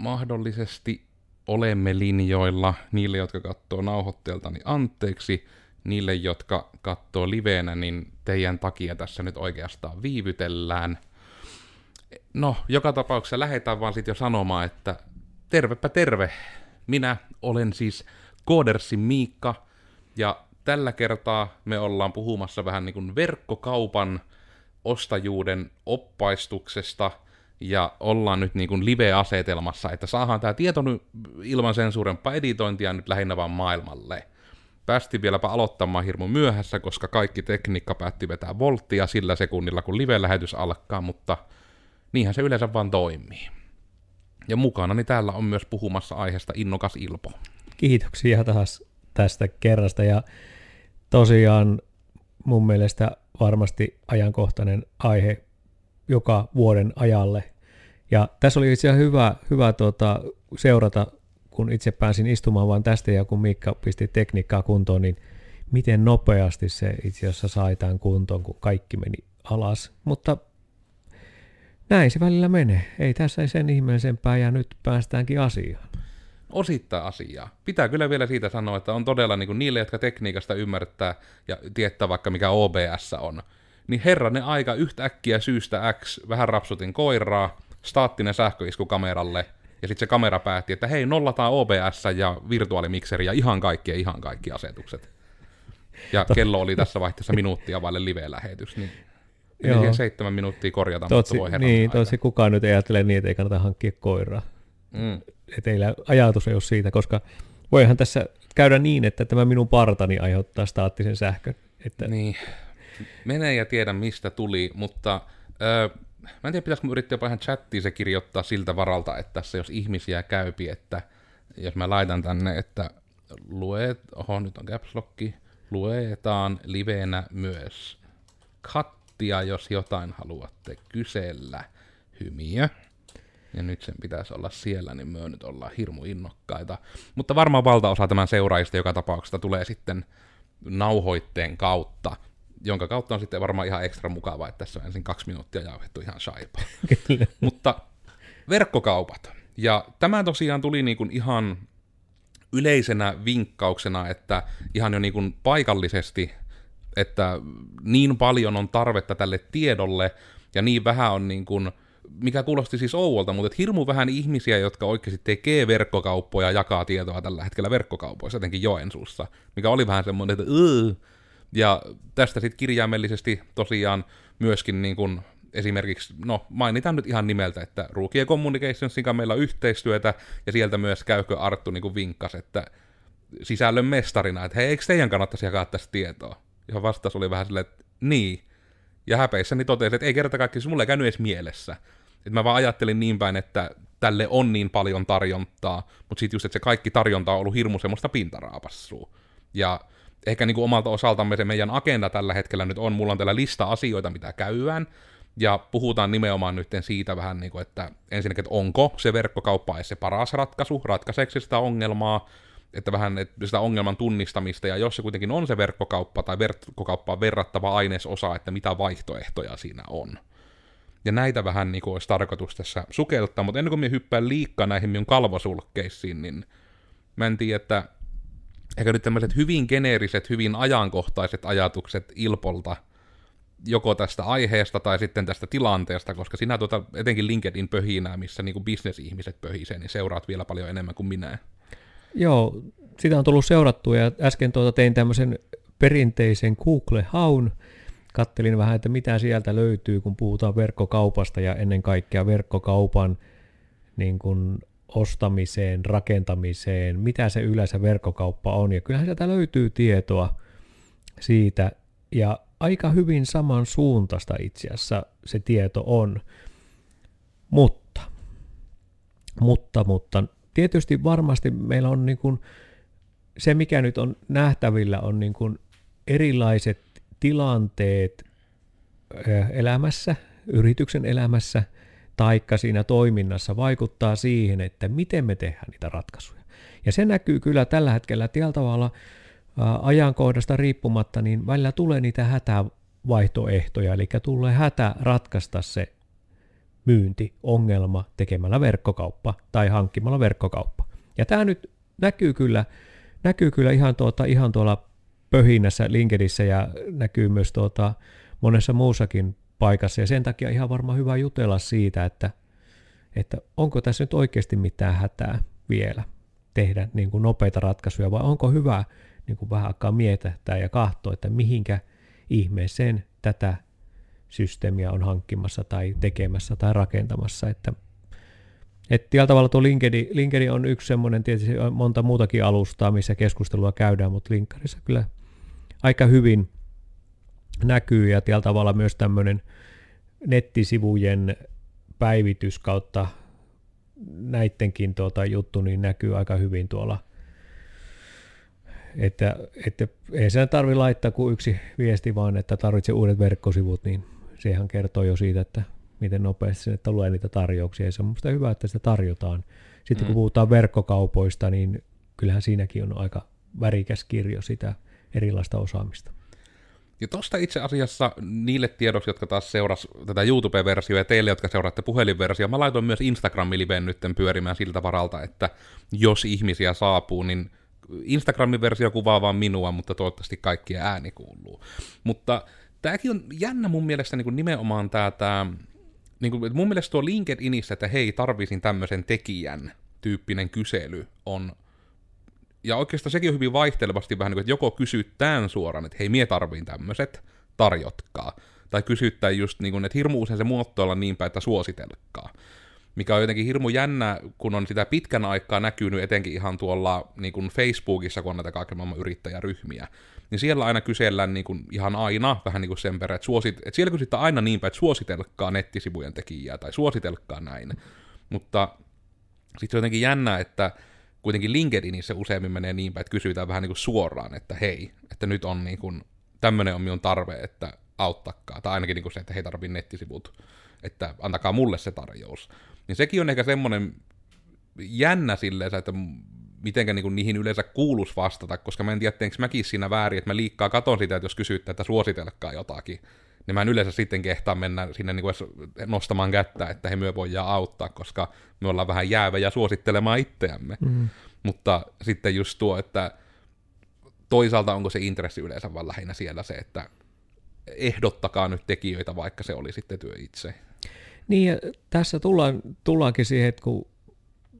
mahdollisesti olemme linjoilla. Niille, jotka katsoo nauhoitteelta, niin anteeksi. Niille, jotka katsoo liveenä, niin teidän takia tässä nyt oikeastaan viivytellään. No, joka tapauksessa lähdetään vaan sitten jo sanomaan, että tervepä terve. Minä olen siis Koodersin Miikka, ja tällä kertaa me ollaan puhumassa vähän niin kuin verkkokaupan ostajuuden oppaistuksesta, ja ollaan nyt niin kuin live-asetelmassa, että saadaan tämä tieto nyt ilman sen suurempaa editointia nyt lähinnä vaan maailmalle. Päästiin vieläpä aloittamaan hirmu myöhässä, koska kaikki tekniikka päätti vetää volttia sillä sekunnilla, kun live-lähetys alkaa, mutta niinhän se yleensä vaan toimii. Ja mukana niin täällä on myös puhumassa aiheesta innokas Ilpo. Kiitoksia taas tästä kerrasta ja tosiaan mun mielestä varmasti ajankohtainen aihe joka vuoden ajalle. Ja tässä oli itse asiassa hyvä, hyvä tuota, seurata, kun itse pääsin istumaan vain tästä ja kun Mikka pisti tekniikkaa kuntoon, niin miten nopeasti se itse asiassa sai tämän kuntoon, kun kaikki meni alas. Mutta näin se välillä menee. Ei tässä sen ihmeellisempää ja nyt päästäänkin asiaan. Osittain asiaa. Pitää kyllä vielä siitä sanoa, että on todella niin kuin niille, jotka tekniikasta ymmärtää ja tietää vaikka mikä OBS on, niin herranen aika yhtäkkiä syystä X vähän rapsutin koiraa, staattinen sähköisku kameralle, ja sitten se kamera päätti, että hei, nollataan OBS ja virtuaalimikseri ja ihan kaikki ihan kaikki asetukset. Ja kello oli tässä vaihteessa minuuttia vaille live-lähetys, niin Joo. seitsemän minuuttia korjata, totsi, mutta voi Niin, tosi kukaan nyt ei ajattele niin, että ei kannata hankkia koiraa. Mm. Että teillä ajatus ei ole siitä, koska voihan tässä käydä niin, että tämä minun partani aiheuttaa staattisen sähkön. Että... Niin, menee ja tiedä mistä tuli, mutta öö, mä en tiedä, pitäisikö yrittää jopa ihan chattiin se kirjoittaa siltä varalta, että tässä jos ihmisiä käypi, että jos mä laitan tänne, että luet, oho nyt on caps luetaan liveenä myös kattia, jos jotain haluatte kysellä, hymiö. Ja nyt sen pitäisi olla siellä, niin myö nyt ollaan hirmu innokkaita. Mutta varmaan valtaosa tämän seuraajista joka tapauksesta tulee sitten nauhoitteen kautta jonka kautta on sitten varmaan ihan ekstra mukavaa, että tässä on ensin kaksi minuuttia jauhettu ihan shaipaa. Mutta verkkokaupat. Ja tämä tosiaan tuli niin kuin ihan yleisenä vinkkauksena, että ihan jo niin kuin paikallisesti, että niin paljon on tarvetta tälle tiedolle, ja niin vähän on niin kuin, mikä kuulosti siis ouolta, mutta hirmu vähän ihmisiä, jotka oikeasti tekee verkkokauppoja ja jakaa tietoa tällä hetkellä verkkokaupoissa, jotenkin Joensuussa, mikä oli vähän semmoinen, että ja tästä sitten kirjaimellisesti tosiaan myöskin niin kun esimerkiksi, no mainitaan nyt ihan nimeltä, että Rookie Communicationsin kanssa meillä on yhteistyötä, ja sieltä myös käykö Arttu niin vinkas, että sisällön mestarina, että hei, eikö teidän kannattaisi jakaa tästä tietoa? Ja vastaus oli vähän silleen, että niin. Ja häpeissäni totesin, että ei kerta kaikki, mulle ei käynyt edes mielessä. Että mä vaan ajattelin niin päin, että tälle on niin paljon tarjontaa, mutta sitten just, että se kaikki tarjonta on ollut hirmu semmoista pintaraapassua. Ja ehkä niin kuin omalta osaltamme se meidän agenda tällä hetkellä nyt on, mulla on tällä lista asioita, mitä käydään, ja puhutaan nimenomaan nyt siitä vähän niin kuin, että ensinnäkin, että onko se verkkokauppa se paras ratkaisu, ratkaiseeko sitä ongelmaa, että vähän että sitä ongelman tunnistamista, ja jos se kuitenkin on se verkkokauppa tai verkkokauppaan verrattava ainesosa, että mitä vaihtoehtoja siinä on. Ja näitä vähän niin kuin olisi tarkoitus tässä sukeltaa, mutta ennen kuin minä hyppään liikkaa näihin minun kalvosulkkeisiin, niin mä en tiedä, että ehkä nyt tämmöiset hyvin geneeriset, hyvin ajankohtaiset ajatukset Ilpolta, joko tästä aiheesta tai sitten tästä tilanteesta, koska sinä tuota, etenkin LinkedIn pöhinää, missä niin bisnesihmiset pöhisee, niin seuraat vielä paljon enemmän kuin minä. Joo, sitä on tullut seurattua ja äsken tuota tein tämmöisen perinteisen Google-haun, kattelin vähän, että mitä sieltä löytyy, kun puhutaan verkkokaupasta ja ennen kaikkea verkkokaupan niin kuin ostamiseen, rakentamiseen, mitä se yleensä verkkokauppa on. Ja kyllähän sieltä löytyy tietoa siitä, ja aika hyvin saman suuntaista itse asiassa se tieto on. Mutta, mutta, mutta tietysti varmasti meillä on niin kuin, se, mikä nyt on nähtävillä, on niin kuin erilaiset tilanteet elämässä, yrityksen elämässä – taikka siinä toiminnassa vaikuttaa siihen, että miten me tehdään niitä ratkaisuja. Ja se näkyy kyllä tällä hetkellä tällä tavalla ajankohdasta riippumatta, niin välillä tulee niitä hätävaihtoehtoja, eli tulee hätä ratkaista se myyntiongelma tekemällä verkkokauppa tai hankkimalla verkkokauppa. Ja tämä nyt näkyy kyllä, näkyy kyllä ihan, tuota, ihan tuolla pöhinässä LinkedInissä ja näkyy myös tuota, monessa muussakin paikassa. Ja sen takia ihan varmaan hyvä jutella siitä, että, että onko tässä nyt oikeasti mitään hätää vielä tehdä niin kuin nopeita ratkaisuja, vai onko hyvä niin kuin vähän aikaa miettiä ja kahtoa, että mihinkä ihmeeseen tätä systeemiä on hankkimassa tai tekemässä tai rakentamassa. Että, että tällä tavalla tuo LinkedIn, LinkedIn on yksi semmoinen, tietysti on monta muutakin alustaa, missä keskustelua käydään, mutta Linkkarissa kyllä aika hyvin näkyy ja tällä tavalla myös tämmöinen nettisivujen päivitys kautta näidenkin tuota juttu niin näkyy aika hyvin tuolla että, että ei sen tarvi laittaa kuin yksi viesti vaan, että tarvitsee uudet verkkosivut, niin sehän kertoo jo siitä, että miten nopeasti sinne tulee niitä tarjouksia. Ja se on minusta hyvä, että sitä tarjotaan. Sitten mm. kun puhutaan verkkokaupoista, niin kyllähän siinäkin on aika värikäs kirjo sitä erilaista osaamista. Ja tuosta itse asiassa niille tiedoksi, jotka taas seurasi tätä YouTube-versiota ja teille, jotka seuraatte puhelinversiota, mä laitoin myös Instagramin liveen nytten pyörimään siltä varalta, että jos ihmisiä saapuu, niin Instagramin versio kuvaa vaan minua, mutta toivottavasti kaikkien ääni kuuluu. Mutta tämäkin on jännä mun mielestä niin kuin nimenomaan tämä, tämä niin kuin, mun mielestä tuo LinkedInissä, että hei, tarvisin tämmöisen tekijän tyyppinen kysely on ja oikeastaan sekin on hyvin vaihtelevasti vähän niin kuin, että joko kysytään suoraan, että hei, mie tarviin tämmöiset, tarjotkaa. Tai kysyttää just niin kuin, että hirmu usein se muotoilla niin päin, että suositelkaa mikä on jotenkin hirmu jännä, kun on sitä pitkän aikaa näkynyt etenkin ihan tuolla niin kuin Facebookissa, kun on näitä kaiken maailman yrittäjäryhmiä, niin siellä aina kysellään niin kuin ihan aina vähän niin kuin sen perään, että, suosit, että siellä kysytään aina niin päin, että suositelkaa nettisivujen tekijää tai suositelkaa näin. Mutta sitten on jotenkin jännä, että kuitenkin LinkedInissä useimmin menee niin päin, että kysytään vähän niin kuin suoraan, että hei, että nyt on niin kuin, tämmöinen on minun tarve, että auttakaa. Tai ainakin niin kuin se, että hei tarvii nettisivut, että antakaa mulle se tarjous. Niin sekin on ehkä semmoinen jännä silleen, että mitenkä niin niihin yleensä kuuluisi vastata, koska mä en tiedä, teenkö mäkin siinä väärin, että mä liikkaa katon sitä, että jos kysytte, että suositelkaa jotakin, niin mä en yleensä sitten kehtaa mennä sinne niin nostamaan kättä, että he myö voidaan auttaa, koska me ollaan vähän jäävejä suosittelemaan itseämme. Mm. Mutta sitten just tuo, että toisaalta onko se intressi yleensä vaan lähinnä siellä se, että ehdottakaa nyt tekijöitä, vaikka se oli sitten työ itse. Niin ja tässä tullaan, tullaankin siihen, että kun,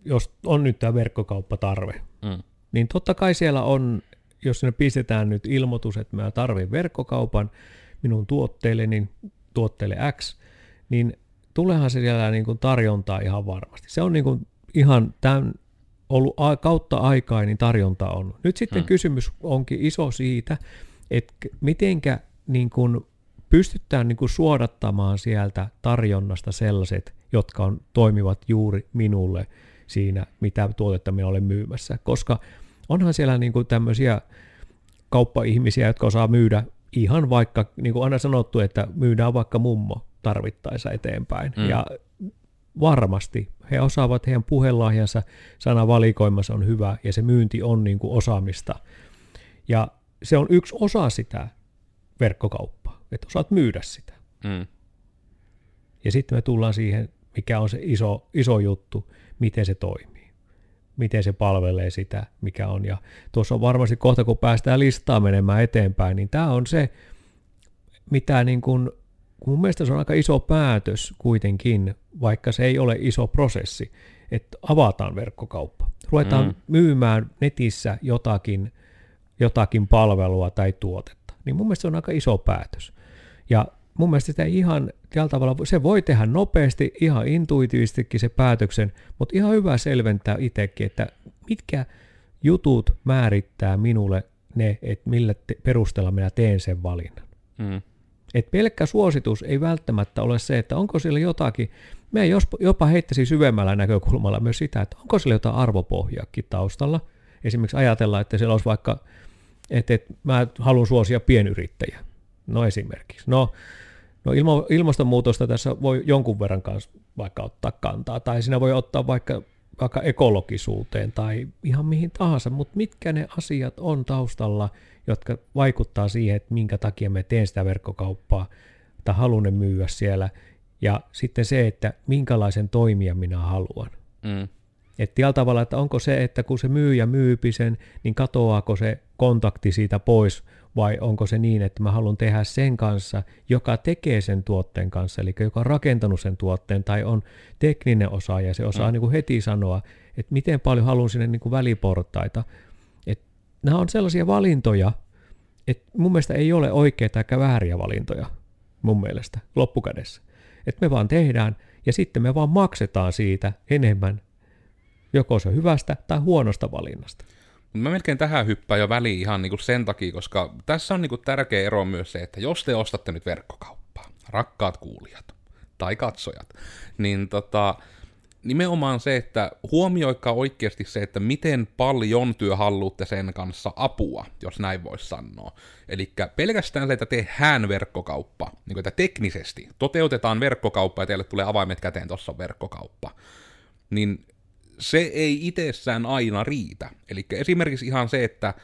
jos on nyt tämä verkkokauppatarve, mm. niin totta kai siellä on, jos sinne pistetään nyt ilmoitus, että mä tarvin verkkokaupan minun tuotteelle, niin tuotteelle X, niin tuleehan se siellä niin kuin tarjontaa ihan varmasti. Se on niin kuin ihan tämän ollut kautta aikaa, niin tarjonta on. Nyt sitten hmm. kysymys onkin iso siitä, että mitenkä niin kuin pystytään niin kuin suodattamaan sieltä tarjonnasta sellaiset, jotka on, toimivat juuri minulle siinä, mitä tuotetta minä olen myymässä. Koska onhan siellä niin kuin tämmöisiä kauppaihmisiä, jotka osaa myydä ihan vaikka, niin kuin aina sanottu, että myydään vaikka mummo tarvittaessa eteenpäin. Mm. Ja varmasti he osaavat, heidän puhelahjansa, sanavalikoimassa on hyvä ja se myynti on niin kuin osaamista. Ja se on yksi osa sitä verkkokauppaa että osaat myydä sitä. Mm. Ja sitten me tullaan siihen, mikä on se iso, iso juttu, miten se toimii, miten se palvelee sitä, mikä on. Ja tuossa on varmasti kohta, kun päästään listaa menemään eteenpäin, niin tämä on se, mitä niin kuin, mun mielestä se on aika iso päätös kuitenkin, vaikka se ei ole iso prosessi, että avataan verkkokauppa. Ruvetaan mm. myymään netissä jotakin, jotakin palvelua tai tuotetta. Niin mun mielestä se on aika iso päätös. Ja mun mielestä sitä ihan tällä tavalla, se voi tehdä nopeasti, ihan intuitiivistikin se päätöksen, mutta ihan hyvä selventää itsekin, että mitkä jutut määrittää minulle ne, että millä te- perusteella minä teen sen valinnan. Mm. Et pelkkä suositus ei välttämättä ole se, että onko siellä jotakin, me jopa heittäisi syvemmällä näkökulmalla myös sitä, että onko siellä jotain arvopohjaakin taustalla. Esimerkiksi ajatella, että siellä olisi vaikka, että, että mä haluan suosia pienyrittäjä. No esimerkiksi. No, no ilmo, ilmastonmuutosta tässä voi jonkun verran kanssa vaikka ottaa kantaa, tai siinä voi ottaa vaikka, vaikka ekologisuuteen tai ihan mihin tahansa, mutta mitkä ne asiat on taustalla, jotka vaikuttaa siihen, että minkä takia me teen sitä verkkokauppaa tai haluan ne myyä siellä, ja sitten se, että minkälaisen toimijan minä haluan. Mm. Että tällä tavalla, että onko se, että kun se myyjä myypi sen, niin katoaako se kontakti siitä pois, vai onko se niin, että mä haluan tehdä sen kanssa, joka tekee sen tuotteen kanssa, eli joka on rakentanut sen tuotteen, tai on tekninen osaaja, ja se osaa mm. niin kuin heti sanoa, että miten paljon haluan sinne niin kuin väliportaita. Et nämä on sellaisia valintoja, että mun mielestä ei ole oikeita eikä vääriä valintoja, mun mielestä, loppukädessä. Että me vaan tehdään, ja sitten me vaan maksetaan siitä enemmän, joko se hyvästä tai huonosta valinnasta. Mä melkein tähän hyppään jo väliin ihan niinku sen takia, koska tässä on niinku tärkeä ero myös se, että jos te ostatte nyt verkkokauppaa, rakkaat kuulijat tai katsojat, niin tota, nimenomaan se, että huomioikaa oikeasti se, että miten paljon työ haluatte sen kanssa apua, jos näin voisi sanoa. Eli pelkästään se, että tehdään verkkokauppa, niin kuin, että teknisesti toteutetaan verkkokauppa ja teille tulee avaimet käteen, tuossa verkkokauppa, niin se ei itsessään aina riitä. Eli esimerkiksi ihan se, että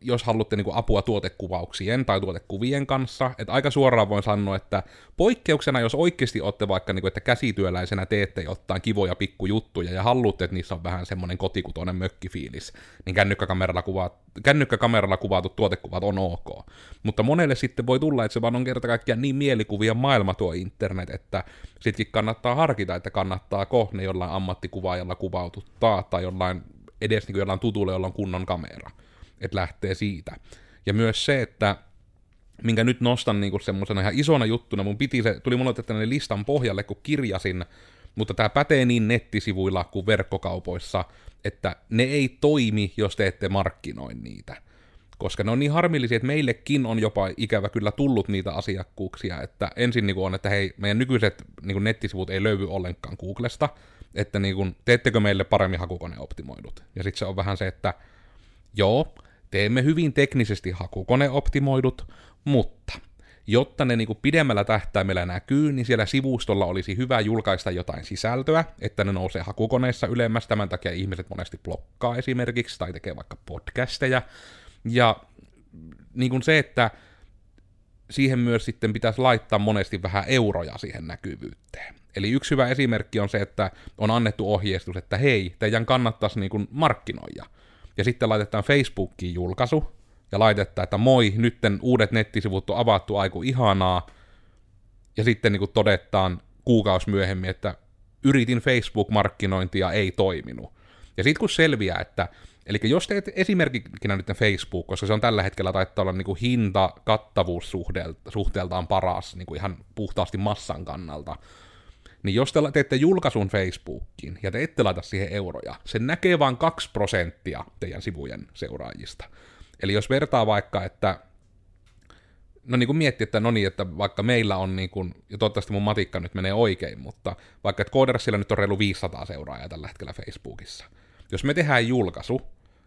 jos haluatte niin kuin apua tuotekuvauksien tai tuotekuvien kanssa, että aika suoraan voin sanoa, että poikkeuksena, jos oikeasti olette vaikka, niin kuin, että käsityöläisenä teette jotain kivoja pikkujuttuja ja haluatte, että niissä on vähän semmoinen kotikutoinen mökkifiilis, niin kännykkäkameralla, kuvaat, kännykkäkameralla kuvatut tuotekuvat on ok. Mutta monelle sitten voi tulla, että se vaan on kerta kaikkiaan niin mielikuvia maailma tuo internet, että sitkin kannattaa harkita, että kannattaako ne jollain ammattikuvaajalla kuvaututtaa tai jollain edes niin kuin jollain tutulle, jolla on kunnon kamera että lähtee siitä. Ja myös se, että minkä nyt nostan niin semmoisena ihan isona juttuna, mun piti se, tuli mulle tänne listan pohjalle, kun kirjasin, mutta tämä pätee niin nettisivuilla kuin verkkokaupoissa, että ne ei toimi, jos te ette markkinoi niitä. Koska ne on niin harmillisia, että meillekin on jopa ikävä kyllä tullut niitä asiakkuuksia, että ensin niin on, että hei, meidän nykyiset niin nettisivut ei löydy ollenkaan Googlesta, että niin kuin, teettekö meille paremmin hakukoneoptimoidut. Ja sitten se on vähän se, että joo, teemme hyvin teknisesti hakukoneoptimoidut, mutta jotta ne niin kuin pidemmällä tähtäimellä näkyy, niin siellä sivustolla olisi hyvä julkaista jotain sisältöä, että ne nousee hakukoneessa ylemmäs, tämän takia ihmiset monesti blokkaa esimerkiksi, tai tekee vaikka podcasteja, ja niin kuin se, että siihen myös sitten pitäisi laittaa monesti vähän euroja siihen näkyvyyteen. Eli yksi hyvä esimerkki on se, että on annettu ohjeistus, että hei, teidän kannattaisi niin markkinoida ja sitten laitetaan Facebookiin julkaisu, ja laitetaan, että moi, nytten uudet nettisivut on avattu, aiku ihanaa, ja sitten niin kuin todetaan kuukausi myöhemmin, että yritin Facebook-markkinointia, ei toiminut. Ja sitten kun selviää, että Eli jos teet esimerkkinä nyt Facebook, koska se on tällä hetkellä taittaa olla niin kuin hinta kattavuussuhteeltaan paras niin kuin ihan puhtaasti massan kannalta, niin jos te teette julkaisun Facebookiin ja te ette laita siihen euroja, se näkee vain 2 prosenttia teidän sivujen seuraajista. Eli jos vertaa vaikka, että no niin kuin miettii, että no niin, että vaikka meillä on niin kuin, ja toivottavasti mun matikka nyt menee oikein, mutta vaikka että Codersilla nyt on reilu 500 seuraajaa tällä hetkellä Facebookissa. Jos me tehdään julkaisu,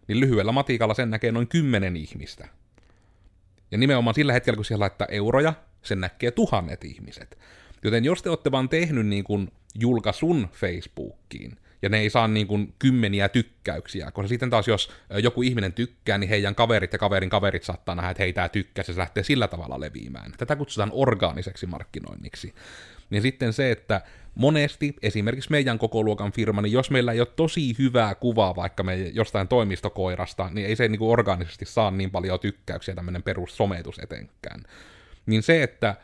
niin lyhyellä matikalla sen näkee noin 10 ihmistä. Ja nimenomaan sillä hetkellä, kun siellä laittaa euroja, sen näkee tuhannet ihmiset. Joten jos te olette vaan tehnyt niin kuin julkaisun Facebookiin, ja ne ei saa niin kuin kymmeniä tykkäyksiä, koska sitten taas jos joku ihminen tykkää, niin heidän kaverit ja kaverin kaverit saattaa nähdä, että hei, tykkää, se lähtee sillä tavalla leviämään. Tätä kutsutaan orgaaniseksi markkinoinniksi. Niin sitten se, että monesti, esimerkiksi meidän koko luokan firma, niin jos meillä ei ole tosi hyvää kuvaa vaikka me jostain toimistokoirasta, niin ei se niin kuin orgaanisesti saa niin paljon tykkäyksiä tämmöinen perussometus etenkään. Niin se, että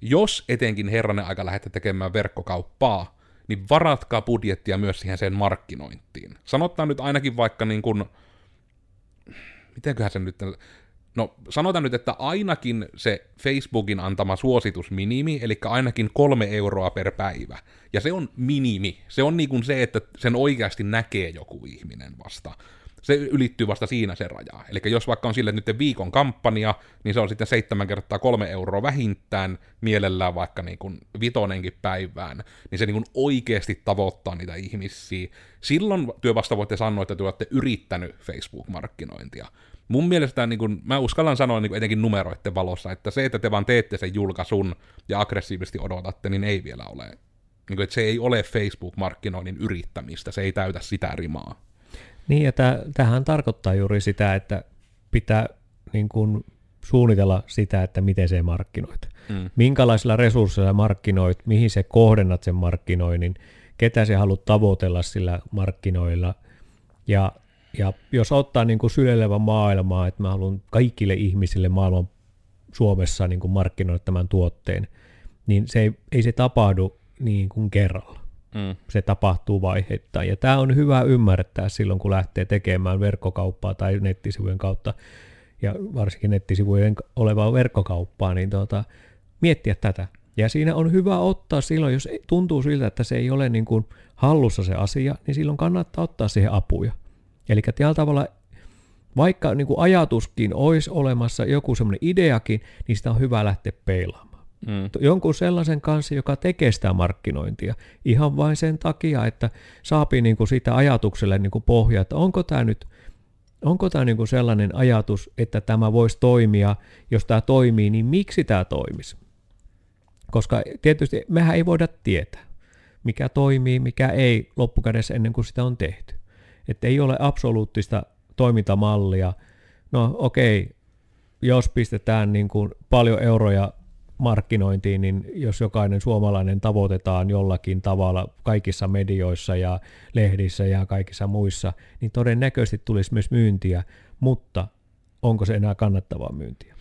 jos etenkin herranen aika lähdette tekemään verkkokauppaa, niin varatkaa budjettia myös siihen sen markkinointiin. Sanotaan nyt ainakin vaikka niin kuin, mitenköhän se nyt, no sanotaan nyt, että ainakin se Facebookin antama suositusminimi, eli ainakin kolme euroa per päivä. Ja se on minimi. Se on niin kuin se, että sen oikeasti näkee joku ihminen vasta se ylittyy vasta siinä se raja. Eli jos vaikka on sille nyt viikon kampanja, niin se on sitten seitsemän kertaa kolme euroa vähintään, mielellään vaikka niin kuin vitonenkin päivään, niin se niin kuin oikeasti tavoittaa niitä ihmisiä. Silloin työ vasta voitte sanoa, että te olette yrittänyt Facebook-markkinointia. Mun mielestä, niin kun, mä uskallan sanoa niin etenkin numeroiden valossa, että se, että te vaan teette sen julkaisun ja aggressiivisesti odotatte, niin ei vielä ole. Niin kuin, että se ei ole Facebook-markkinoinnin yrittämistä, se ei täytä sitä rimaa. Niin, ja tämähän tarkoittaa juuri sitä, että pitää niin kuin suunnitella sitä, että miten se markkinoit. Mm. Minkälaisilla resursseilla markkinoit, mihin se kohdennat sen markkinoinnin, ketä se haluat tavoitella sillä markkinoilla. Ja, ja jos ottaa niin kuin sylelevä maailmaa, että mä haluan kaikille ihmisille maailman Suomessa niin kuin markkinoida tämän tuotteen, niin se ei, ei se tapahdu niin kuin kerralla. Mm. Se tapahtuu vaiheittain. Ja tämä on hyvä ymmärtää silloin, kun lähtee tekemään verkkokauppaa tai nettisivujen kautta, ja varsinkin nettisivujen olevaa verkkokauppaa, niin tuota, miettiä tätä. Ja siinä on hyvä ottaa silloin, jos tuntuu siltä, että se ei ole niin kuin hallussa se asia, niin silloin kannattaa ottaa siihen apuja. Eli tällä tavalla, vaikka niin kuin ajatuskin olisi olemassa joku semmoinen ideakin, niin sitä on hyvä lähteä peilaamaan. Mm. Jonkun sellaisen kanssa, joka tekee sitä markkinointia, ihan vain sen takia, että saapii niin kuin siitä ajatukselle niin kuin pohja, että onko tämä nyt onko tämä niin kuin sellainen ajatus, että tämä voisi toimia, jos tämä toimii, niin miksi tämä toimisi? Koska tietysti mehän ei voida tietää, mikä toimii, mikä ei loppukädessä ennen kuin sitä on tehty. Että ei ole absoluuttista toimintamallia. No okei, jos pistetään niin kuin paljon euroja markkinointiin, niin jos jokainen suomalainen tavoitetaan jollakin tavalla kaikissa medioissa ja lehdissä ja kaikissa muissa, niin todennäköisesti tulisi myös myyntiä, mutta onko se enää kannattavaa myyntiä?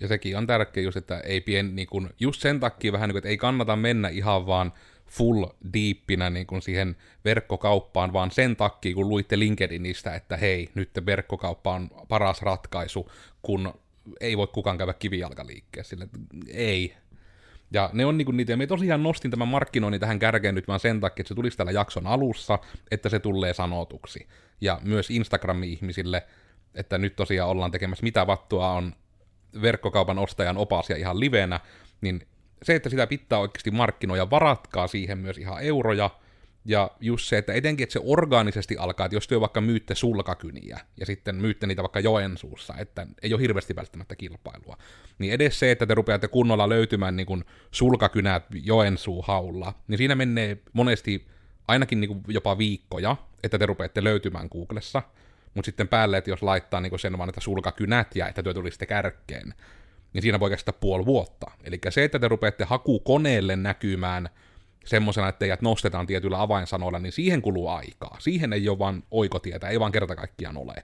Ja sekin on tärkeä just, että ei pien, niin kun, just sen takia vähän niin kun, että ei kannata mennä ihan vaan full deepinä niin kun siihen verkkokauppaan, vaan sen takia, kun luitte LinkedInistä, että hei, nyt verkkokauppa on paras ratkaisu, kun ei voi kukaan käydä kivijalkaliikkeessä, sillä ei. Ja ne on niinku niitä, ja me tosiaan nostin tämän markkinoinnin tähän kärkeen nyt vaan sen takia, että se tulisi täällä jakson alussa, että se tulee sanotuksi. Ja myös Instagramin ihmisille, että nyt tosiaan ollaan tekemässä mitä vattua on verkkokaupan ostajan opas ja ihan livenä, niin se, että sitä pitää oikeasti markkinoja, varatkaa siihen myös ihan euroja, ja just se, että etenkin, että se orgaanisesti alkaa, että jos työ vaikka myytte sulkakyniä, ja sitten myytte niitä vaikka Joensuussa, että ei ole hirveästi välttämättä kilpailua, niin edes se, että te rupeatte kunnolla löytymään niin kuin sulkakynät Joensuu-haulla, niin siinä menee monesti ainakin niin kuin jopa viikkoja, että te rupeatte löytymään Googlessa, mutta sitten päälle, että jos laittaa niin kuin sen vaan, että sulkakynät ja että työ tulisitte kärkkeen, niin siinä voi kestää puoli vuotta. Eli se, että te rupeatte hakukoneelle näkymään semmoisena, että teidät nostetaan tietyillä avainsanoilla, niin siihen kuluu aikaa. Siihen ei ole vaan oikotietä, ei vaan kerta kaikkiaan ole.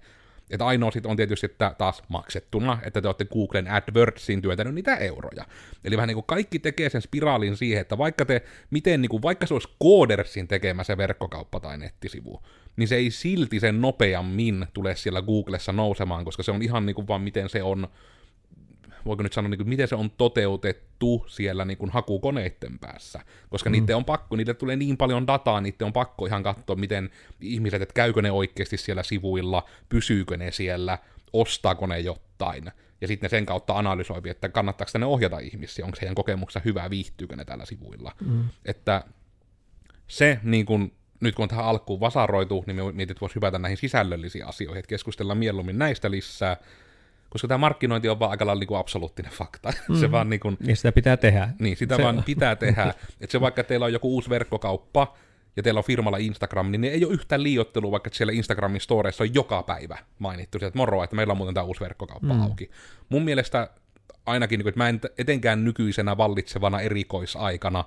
Että ainoa sitten on tietysti, että taas maksettuna, että te olette Googlen AdWordsiin työtänyt niitä euroja. Eli vähän niin kuin kaikki tekee sen spiraalin siihen, että vaikka te, miten niin kuin, vaikka se olisi Codersin tekemä se verkkokauppa tai nettisivu, niin se ei silti sen nopeammin tule siellä Googlessa nousemaan, koska se on ihan niin kuin vaan miten se on voiko nyt sanoa, niin kuin, miten se on toteutettu siellä niin kuin hakukoneiden päässä. Koska mm. niiden on pakko, niille tulee niin paljon dataa, niiden on pakko ihan katsoa, miten ihmiset, että käykö ne oikeasti siellä sivuilla, pysyykö ne siellä, ostaako ne jotain. Ja sitten sen kautta analysoipi, että kannattaako ne ohjata ihmisiä, onko heidän kokemuksensa hyvä, viihtyykö ne tällä sivuilla. Mm. Että se niin kuin, nyt kun on tähän alkuun vasaroitu, niin me mietit, että voisi hypätä näihin sisällöllisiin asioihin, että keskustellaan mieluummin näistä lisää, koska tämä markkinointi on vaan aika lailla niin absoluuttinen fakta. Mm. se vaan niin kuin, niin sitä pitää tehdä. Niin, sitä se vaan pitää tehdä. että se vaikka teillä on joku uusi verkkokauppa, ja teillä on firmalla Instagram, niin ei ole yhtään liiottelua, vaikka siellä Instagramin storeissa on joka päivä mainittu, että moro, että meillä on muuten tämä uusi verkkokauppa mm. auki. Mun mielestä ainakin, niin että mä en etenkään nykyisenä vallitsevana erikoisaikana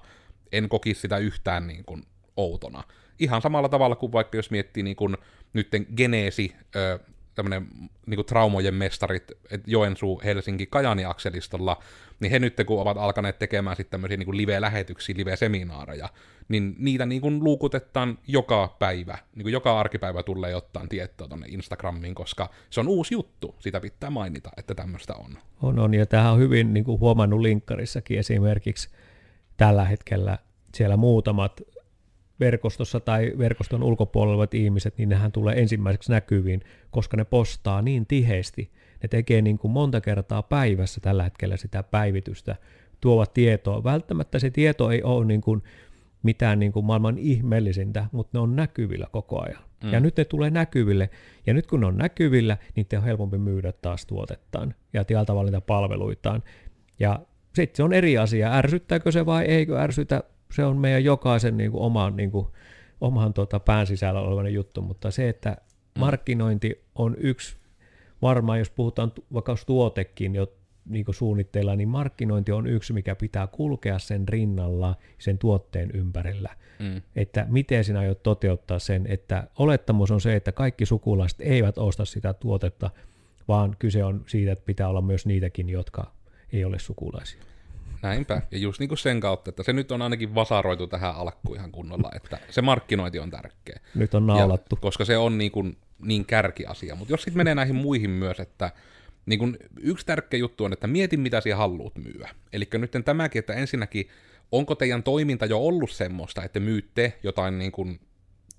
en kokisi sitä yhtään niin kuin outona. Ihan samalla tavalla kuin vaikka jos miettii niin kuin nytten Geneesi, tämmöinen niin traumojen mestarit, Joensuu, Helsinki, Kajani akselistolla, niin he nyt kun ovat alkaneet tekemään sitten tämmöisiä niin live-lähetyksiä, live-seminaareja, niin niitä niin kuin luukutetaan joka päivä, niin kuin joka arkipäivä tulee jotain tietoa tuonne Instagramiin, koska se on uusi juttu, sitä pitää mainita, että tämmöistä on. On, on, ja tähän on hyvin niin kuin huomannut linkkarissakin esimerkiksi tällä hetkellä siellä muutamat verkostossa tai verkoston ulkopuolella olevat ihmiset, niin nehän tulee ensimmäiseksi näkyviin, koska ne postaa niin tiheesti. Ne tekee niin kuin monta kertaa päivässä tällä hetkellä sitä päivitystä, tuovat tietoa. Välttämättä se tieto ei ole niin kuin mitään niin kuin maailman ihmeellisintä, mutta ne on näkyvillä koko ajan. Mm. Ja nyt ne tulee näkyville, ja nyt kun ne on näkyvillä, niin te on helpompi myydä taas tuotettaan ja tällä tavalla niitä palveluitaan. Ja sitten se on eri asia, ärsyttääkö se vai eikö ärsytä, se on meidän jokaisen niin kuin oman, niin kuin, oman tuota, pään sisällä olevan juttu, mutta se, että mm. markkinointi on yksi, varmaan jos puhutaan vaikka tuotekin, jo niin suunnitteilla, niin markkinointi on yksi, mikä pitää kulkea sen rinnalla, sen tuotteen ympärillä. Mm. Että miten sinä aiot toteuttaa sen, että olettamus on se, että kaikki sukulaiset eivät osta sitä tuotetta, vaan kyse on siitä, että pitää olla myös niitäkin, jotka ei ole sukulaisia. Näinpä, ja just niin kuin sen kautta, että se nyt on ainakin vasaroitu tähän alkuun ihan kunnolla, että se markkinointi on tärkeä. Nyt on naulattu. Ja, koska se on niin, kuin, niin kärkiasia. Mutta jos sitten menee näihin muihin myös, että niin kuin yksi tärkeä juttu on, että mieti mitä sinä haluat myyä. Eli nyt tämäkin, että ensinnäkin, onko teidän toiminta jo ollut semmoista, että myytte jotain niin kuin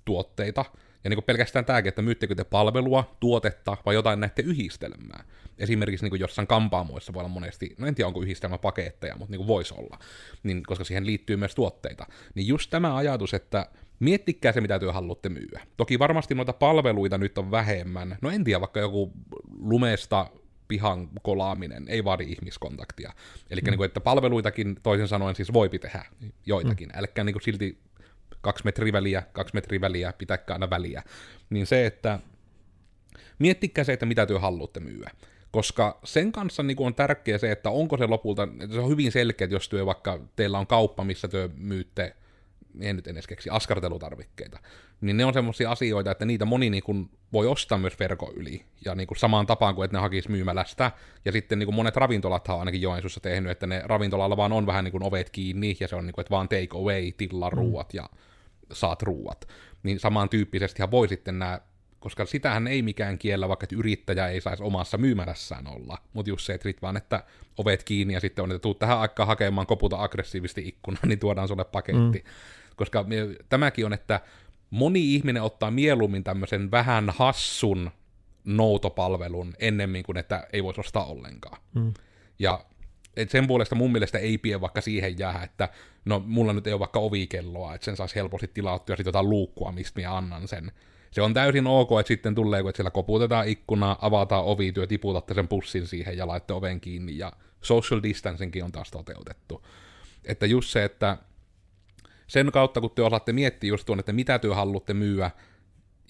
tuotteita, ja niin kuin pelkästään tämäkin, että myyttekö te palvelua, tuotetta vai jotain näette yhdistelmää. Esimerkiksi niin kuin jossain kampaamoissa voi olla monesti, no en tiedä onko yhdistelmäpaketteja, mutta niin kuin voisi olla, niin, koska siihen liittyy myös tuotteita. Niin just tämä ajatus, että miettikää se, mitä työ haluatte myyä. Toki varmasti noita palveluita nyt on vähemmän. No en tiedä, vaikka joku lumesta pihan kolaaminen ei vaadi ihmiskontaktia. Eli mm. niin kuin, että palveluitakin toisin sanoen siis voipi tehdä joitakin. Mm. Älkää niin kuin silti kaksi metriä väliä, kaksi metriä väliä, pitääkää aina väliä. Niin se, että miettikää se, että mitä työ haluatte myyä. Koska sen kanssa niin on tärkeää se, että onko se lopulta, se on hyvin selkeä, että jos työ vaikka teillä on kauppa, missä työ myytte en nyt edes keksi, askartelutarvikkeita, niin ne on semmoisia asioita, että niitä moni niin kuin voi ostaa myös verkon yli, ja niin kuin samaan tapaan kuin, että ne hakisi myymälästä, ja sitten niin kuin monet ravintolat on ainakin Joensuussa tehnyt, että ne ravintolalla vaan on vähän niin kuin ovet kiinni, ja se on niin kuin, että vaan take away, tilla mm. ruuat, ja saat ruuat. Niin samantyyppisesti voi sitten nämä koska sitähän ei mikään kiellä, vaikka että yrittäjä ei saisi omassa myymälässään olla. Mutta just se, että vaan, että ovet kiinni ja sitten on, että tuu tähän aikaan hakemaan koputa aggressiivisesti ikkunaan, niin tuodaan sulle paketti. Mm. Koska tämäkin on, että moni ihminen ottaa mieluummin tämmöisen vähän hassun noutopalvelun ennemmin kuin että ei voisi ostaa ollenkaan. Mm. Ja et sen puolesta mun mielestä ei pidä vaikka siihen jää, että no mulla nyt ei ole vaikka ovikelloa, että sen saisi helposti tilattua ja sitten jotain luukkua, mistä minä annan sen. Se on täysin ok, että sitten tulee, kun siellä koputetaan ikkunaa, avataan ovi, työ tiputatte sen pussin siihen ja laitte oven kiinni, ja social distancingkin on taas toteutettu. Että just se, että sen kautta, kun te osaatte miettiä just tuon, että mitä työ haluatte myyä,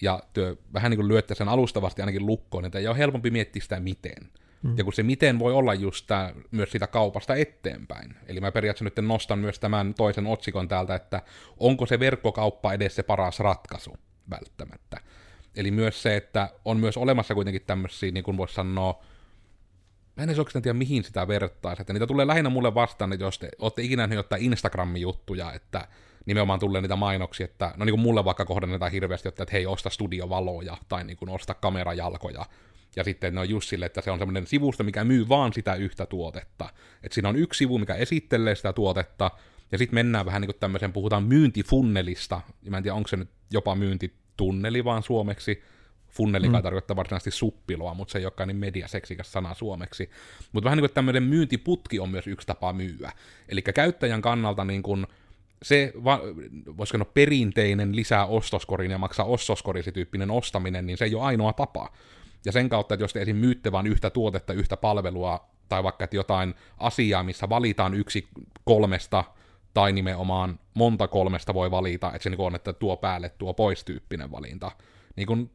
ja työ vähän niin kuin lyötte sen alustavasti ainakin lukkoon, että ei ole helpompi miettiä sitä miten. Mm. Ja kun se miten voi olla just tää, myös sitä kaupasta eteenpäin. Eli mä periaatteessa nyt nostan myös tämän toisen otsikon täältä, että onko se verkkokauppa edes se paras ratkaisu välttämättä. Eli myös se, että on myös olemassa kuitenkin tämmöisiä, niin kuin voisi sanoa, mä en edes oikeastaan tiedä, mihin sitä vertaisi. Että niitä tulee lähinnä mulle vastaan, että jos te olette ikinä nähneet jotain Instagramin juttuja, että nimenomaan tulee niitä mainoksia, että no niin kuin mulle vaikka kohdennetaan hirveästi, että, hei, osta studiovaloja tai niin kuin osta kamerajalkoja. Ja sitten ne on just sille, että se on semmoinen sivusto, mikä myy vaan sitä yhtä tuotetta. Että siinä on yksi sivu, mikä esittelee sitä tuotetta, ja sitten mennään vähän niin kuin tämmöisen, puhutaan myyntifunnelista, ja mä en tiedä, onko se nyt jopa myyntitunneli vaan suomeksi, Funneli mm. tarkoittaa varsinaisesti suppiloa, mutta se ei olekaan niin mediaseksikäs sana suomeksi. Mutta vähän niin kuin tämmöinen myyntiputki on myös yksi tapa myyä. Eli käyttäjän kannalta niin kuin se, voisiko sanoa perinteinen lisää ostoskorin ja maksaa ostoskorisi tyyppinen ostaminen, niin se ei ole ainoa tapa. Ja sen kautta, että jos te esim. myytte vain yhtä tuotetta, yhtä palvelua, tai vaikka että jotain asiaa, missä valitaan yksi kolmesta, tai nimenomaan monta kolmesta voi valita, että se niin on, että tuo päälle, tuo pois tyyppinen valinta. Niin kun,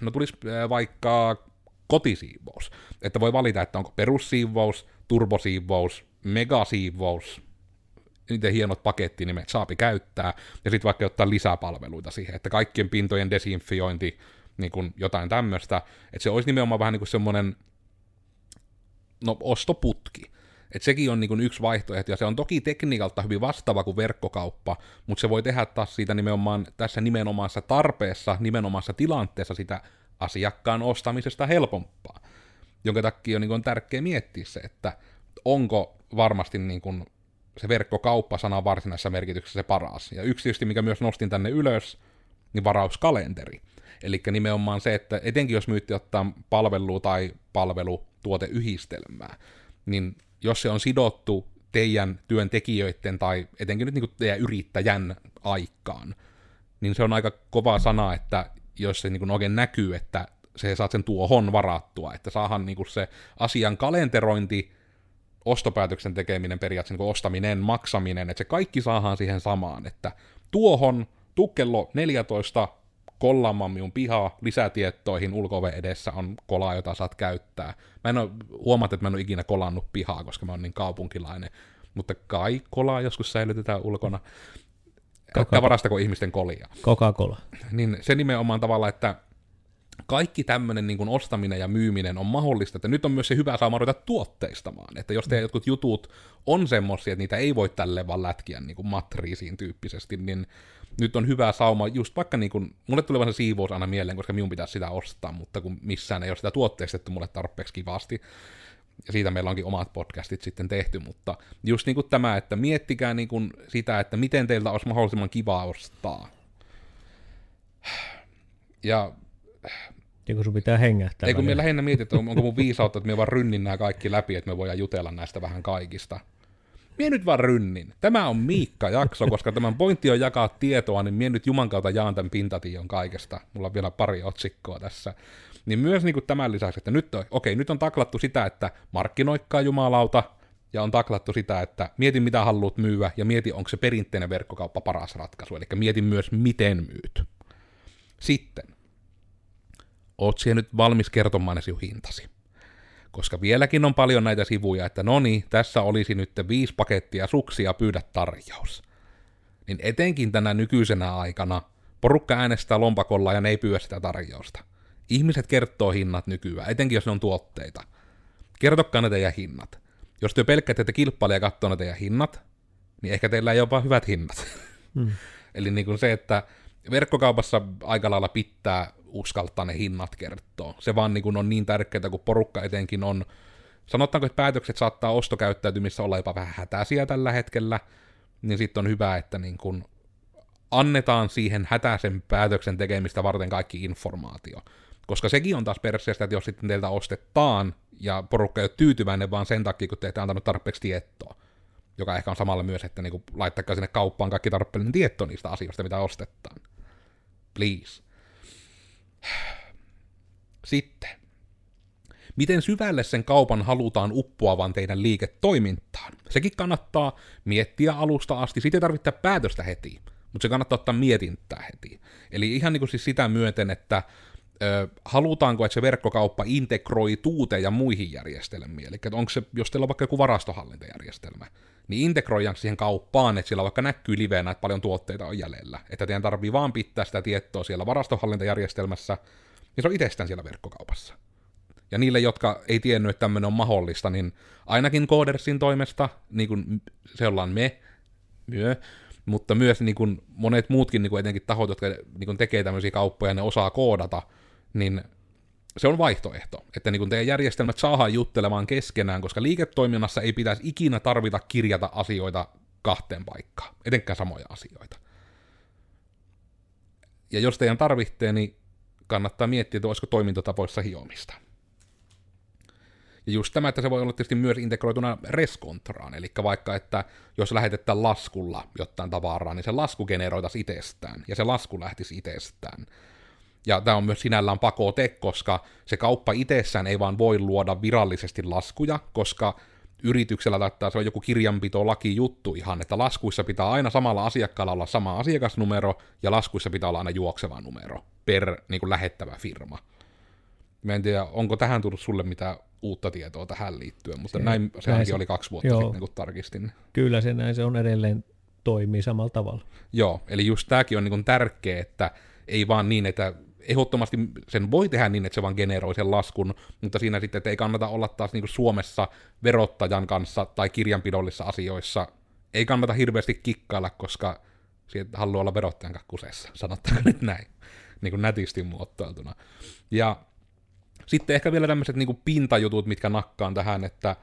no tulisi vaikka kotisiivous, että voi valita, että onko perussiivous, turbosiivous, megasiivous, niitä hienot pakettinimet saapi käyttää, ja sitten vaikka ottaa lisäpalveluita siihen, että kaikkien pintojen desinfiointi, niin kuin jotain tämmöistä, että se olisi nimenomaan vähän niin kuin semmoinen, no ostoputki, että sekin on niin yksi vaihtoehto, ja se on toki tekniikalta hyvin vastaava kuin verkkokauppa, mutta se voi tehdä taas siitä nimenomaan tässä nimenomaisessa tarpeessa, nimenomaisessa tilanteessa sitä asiakkaan ostamisesta helpompaa. Jonka takia on, niin on tärkeää miettiä se, että onko varmasti niin kuin se verkkokauppa-sana varsinaisessa merkityksessä se paras. Ja yksi tietysti, mikä myös nostin tänne ylös, niin varauskalenteri. Eli nimenomaan se, että etenkin jos myytti ottaa palvelu tai palvelutuoteyhdistelmää, niin jos se on sidottu teidän työntekijöiden tai etenkin nyt niin kuin teidän yrittäjän aikaan, niin se on aika kova sana, että jos se niin kuin oikein näkyy, että se saat sen tuohon varattua, että saahan niin kuin se asian kalenterointi, ostopäätöksen tekeminen, periaatteessa niin kuin ostaminen, maksaminen, että se kaikki saahan siihen samaan, että tuohon, tuu kello 14, kollaamaan minun pihaa lisätiettoihin ulkove edessä on kola, jota saat käyttää. Mä en ole, huomaat, että mä en ole ikinä kolannut pihaa, koska mä oon niin kaupunkilainen, mutta kai kolaa joskus säilytetään ulkona. Älkää varastako ihmisten kolia. Coca-Cola. Niin se nimenomaan tavalla, että kaikki tämmöinen niin ostaminen ja myyminen on mahdollista, että nyt on myös se hyvä saama ruveta tuotteistamaan, että jos teidän jotkut jutut on semmoisia, että niitä ei voi tälle vaan lätkiä niin kuin matriisiin tyyppisesti, niin nyt on hyvä sauma, just vaikka niin kuin, mulle tulee se siivous aina mieleen, koska minun pitäisi sitä ostaa, mutta kun missään ei ole sitä tuotteistettu mulle tarpeeksi kivasti, ja siitä meillä onkin omat podcastit sitten tehty, mutta just niin kuin tämä, että miettikää niin kuin sitä, että miten teiltä olisi mahdollisimman kiva ostaa. Ja ja kun sun pitää hengähtää. Ei kun me lähinnä mietin, että onko mun viisautta, että me vaan rynnin nämä kaikki läpi, että me voidaan jutella näistä vähän kaikista. Mie nyt vaan rynnin. Tämä on Miikka-jakso, koska tämän pointti on jakaa tietoa, niin mie nyt Juman kautta jaan tämän pintatiin kaikesta. Mulla on vielä pari otsikkoa tässä. Niin myös niin kuin tämän lisäksi, että nyt, on, okei, nyt on taklattu sitä, että markkinoikkaa jumalauta, ja on taklattu sitä, että mieti mitä haluat myyä, ja mieti onko se perinteinen verkkokauppa paras ratkaisu, eli mieti myös miten myyt. Sitten, oot siihen nyt valmis kertomaan ne hintasi. Koska vieläkin on paljon näitä sivuja, että no niin, tässä olisi nyt viisi pakettia suksia, pyydä tarjous. Niin etenkin tänä nykyisenä aikana porukka äänestää lompakolla ja ne ei pyydä sitä tarjousta. Ihmiset kertoo hinnat nykyään, etenkin jos ne on tuotteita. Kertokaa ne teidän hinnat. Jos te pelkkäätte, että kilpailija katsoo ne teidän hinnat, niin ehkä teillä ei ole vaan hyvät hinnat. Mm. Eli niin kuin se, että verkkokaupassa aika lailla pitää uskaltaa ne hinnat kertoa. Se vaan niin kuin on niin tärkeää, kun porukka etenkin on, sanotaanko, että päätökset saattaa ostokäyttäytymissä olla jopa vähän hätäisiä tällä hetkellä, niin sitten on hyvä, että niin kuin annetaan siihen hätäisen päätöksen tekemistä varten kaikki informaatio. Koska sekin on taas perseestä, että jos sitten teiltä ostetaan ja porukka ei ole tyytyväinen vaan sen takia, kun te ette antanut tarpeeksi tietoa, joka ehkä on samalla myös, että niin laittakaa sinne kauppaan kaikki tarpeellinen tieto niistä asioista, mitä ostetaan. Please. Sitten. Miten syvälle sen kaupan halutaan uppoavan teidän liiketoimintaan? Sekin kannattaa miettiä alusta asti. Siitä ei tarvitse päätöstä heti, mutta se kannattaa ottaa mietintää heti. Eli ihan niin kuin siis sitä myöten, että ö, halutaanko, että se verkkokauppa integroituu ja muihin järjestelmiin. Eli onko se, jos teillä on vaikka joku varastohallintajärjestelmä, niin integroidaan siihen kauppaan, että siellä vaikka näkyy liveenä, että paljon tuotteita on jäljellä. Että teidän tarvii vaan pitää sitä tietoa siellä varastohallintajärjestelmässä, niin se on itsestään siellä verkkokaupassa. Ja niille, jotka ei tiennyt, että tämmöinen on mahdollista, niin ainakin Codersin toimesta, niin kuin se ollaan me, myö, mutta myös niin kuin monet muutkin niin kuin etenkin tahot, jotka niin kuin tekee tämmöisiä kauppoja ja ne osaa koodata, niin se on vaihtoehto, että niin kun teidän järjestelmät saadaan juttelemaan keskenään, koska liiketoiminnassa ei pitäisi ikinä tarvita kirjata asioita kahteen paikkaan, etenkään samoja asioita. Ja jos teidän tarvitsee, niin kannattaa miettiä, että olisiko toimintatapoissa hiomista. Ja just tämä, että se voi olla tietysti myös integroituna reskontraan, eli vaikka, että jos lähetetään laskulla jotain tavaraa, niin se lasku generoitaisi itsestään, ja se lasku lähtisi itsestään. Ja tämä on myös sinällään pakote, koska se kauppa itsessään ei vaan voi luoda virallisesti laskuja, koska yrityksellä taittaa se on joku kirjanpito laki juttu ihan, että laskuissa pitää aina samalla asiakkaalla olla sama asiakasnumero, ja laskuissa pitää olla aina juokseva numero per niin kuin lähettävä firma. Mä en tiedä, onko tähän tullut sulle mitä uutta tietoa tähän liittyen, mutta se, näin, sehän se, oli kaksi vuotta joo, sitten, kun tarkistin. Kyllä se näin, se on edelleen toimii samalla tavalla. Joo, eli just tämäkin on niin tärkeä, että ei vaan niin, että ehdottomasti sen voi tehdä niin, että se vaan generoi sen laskun, mutta siinä sitten, että ei kannata olla taas niin kuin Suomessa verottajan kanssa tai kirjanpidollisissa asioissa, ei kannata hirveästi kikkailla, koska siitä haluaa olla verottajan kuseessa, sanottaako nyt näin, niin kuin nätisti muotoiltuna. Ja sitten ehkä vielä tämmöiset niin pintajutut, mitkä nakkaan tähän, että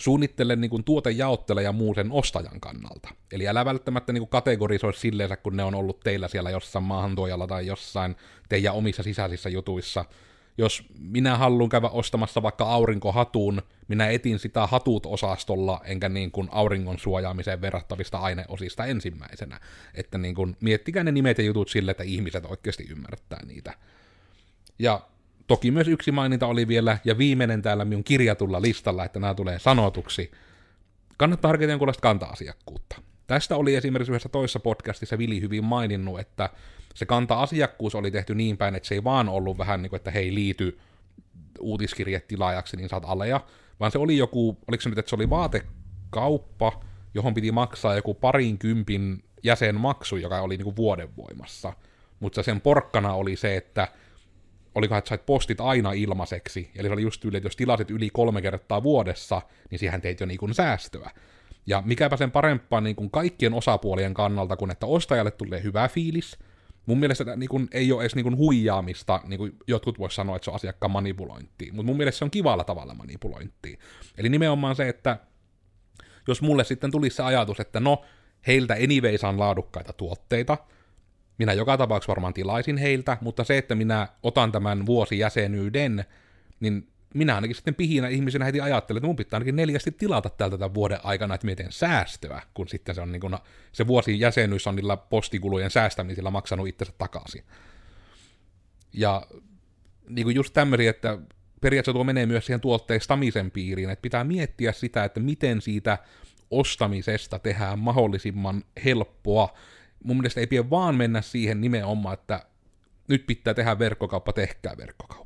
suunnittele niin tuotejaottele ja muu sen ostajan kannalta. Eli älä välttämättä niin kuin kategorisoi silleen, kun ne on ollut teillä siellä jossain maahantuojalla tai jossain teidän omissa sisäisissä jutuissa. Jos minä haluan käydä ostamassa vaikka aurinkohatun, minä etin sitä hatut-osastolla, enkä niin kuin auringon suojaamiseen verrattavista aineosista ensimmäisenä. Että niin kuin, miettikää ne nimet ja jutut sille, että ihmiset oikeasti ymmärtää niitä. Ja Toki myös yksi maininta oli vielä, ja viimeinen täällä minun kirjatulla listalla, että nämä tulee sanotuksi. Kannattaa harkita jonkunlaista kanta-asiakkuutta. tästä oli esimerkiksi yhdessä toisessa podcastissa Vili hyvin maininnut, että se kanta-asiakkuus oli tehty niin päin, että se ei vaan ollut vähän niin kuin, että hei liity uutiskirjetilaajaksi, niin saat aleja, vaan se oli joku, oliko se nyt, että se oli vaatekauppa, johon piti maksaa joku parin kympin jäsenmaksu, joka oli niin kuin vuoden voimassa. Mutta sen porkkana oli se, että olikohan, että sait postit aina ilmaiseksi, eli se oli just yli, että jos tilasit yli kolme kertaa vuodessa, niin siihen teit jo niin säästöä. Ja mikäpä sen parempaa niin kuin kaikkien osapuolien kannalta, kun että ostajalle tulee hyvä fiilis, Mun mielestä niin kuin, ei ole edes niin kuin, huijaamista, niin kuin jotkut vois sanoa, että se on asiakkaan manipulointia, mutta mun mielestä se on kivalla tavalla manipulointia. Eli nimenomaan se, että jos mulle sitten tulisi se ajatus, että no, heiltä anyway saan laadukkaita tuotteita, minä joka tapauksessa varmaan tilaisin heiltä, mutta se, että minä otan tämän vuosijäsenyyden, niin minä ainakin sitten pihinä ihmisenä heti ajattelen, että mun pitää ainakin neljästi tilata tältä tämän vuoden aikana, että miten säästöä, kun sitten se on niin kuin, se vuosi jäsenyys on niillä postikulujen säästämisillä maksanut itsensä takaisin. Ja niin kuin just tämmöisiä, että periaatteessa tuo menee myös siihen tuotteistamisen piiriin, että pitää miettiä sitä, että miten siitä ostamisesta tehdään mahdollisimman helppoa. Mun mielestä ei pidä vaan mennä siihen nimenomaan, että nyt pitää tehdä verkkokauppa, tehkää verkkokauppa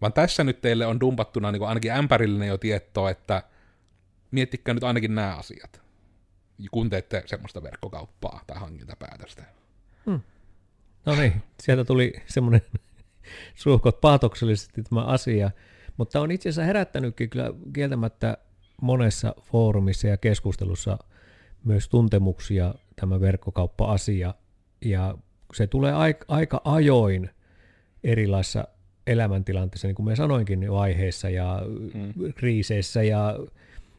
vaan tässä nyt teille on dumpattuna niin ainakin ämpärillinen jo tietoa, että miettikää nyt ainakin nämä asiat, kun teette semmoista verkkokauppaa tai hankintapäätöstä. Hmm. No niin, sieltä tuli semmoinen suhkot paatoksellisesti tämä asia, mutta on itse asiassa herättänytkin kyllä kieltämättä monessa foorumissa ja keskustelussa myös tuntemuksia tämä verkkokauppa-asia, ja se tulee aika, aika ajoin erilaisissa elämäntilanteessa, niin kuin mä sanoinkin jo aiheessa ja mm. kriiseissä ja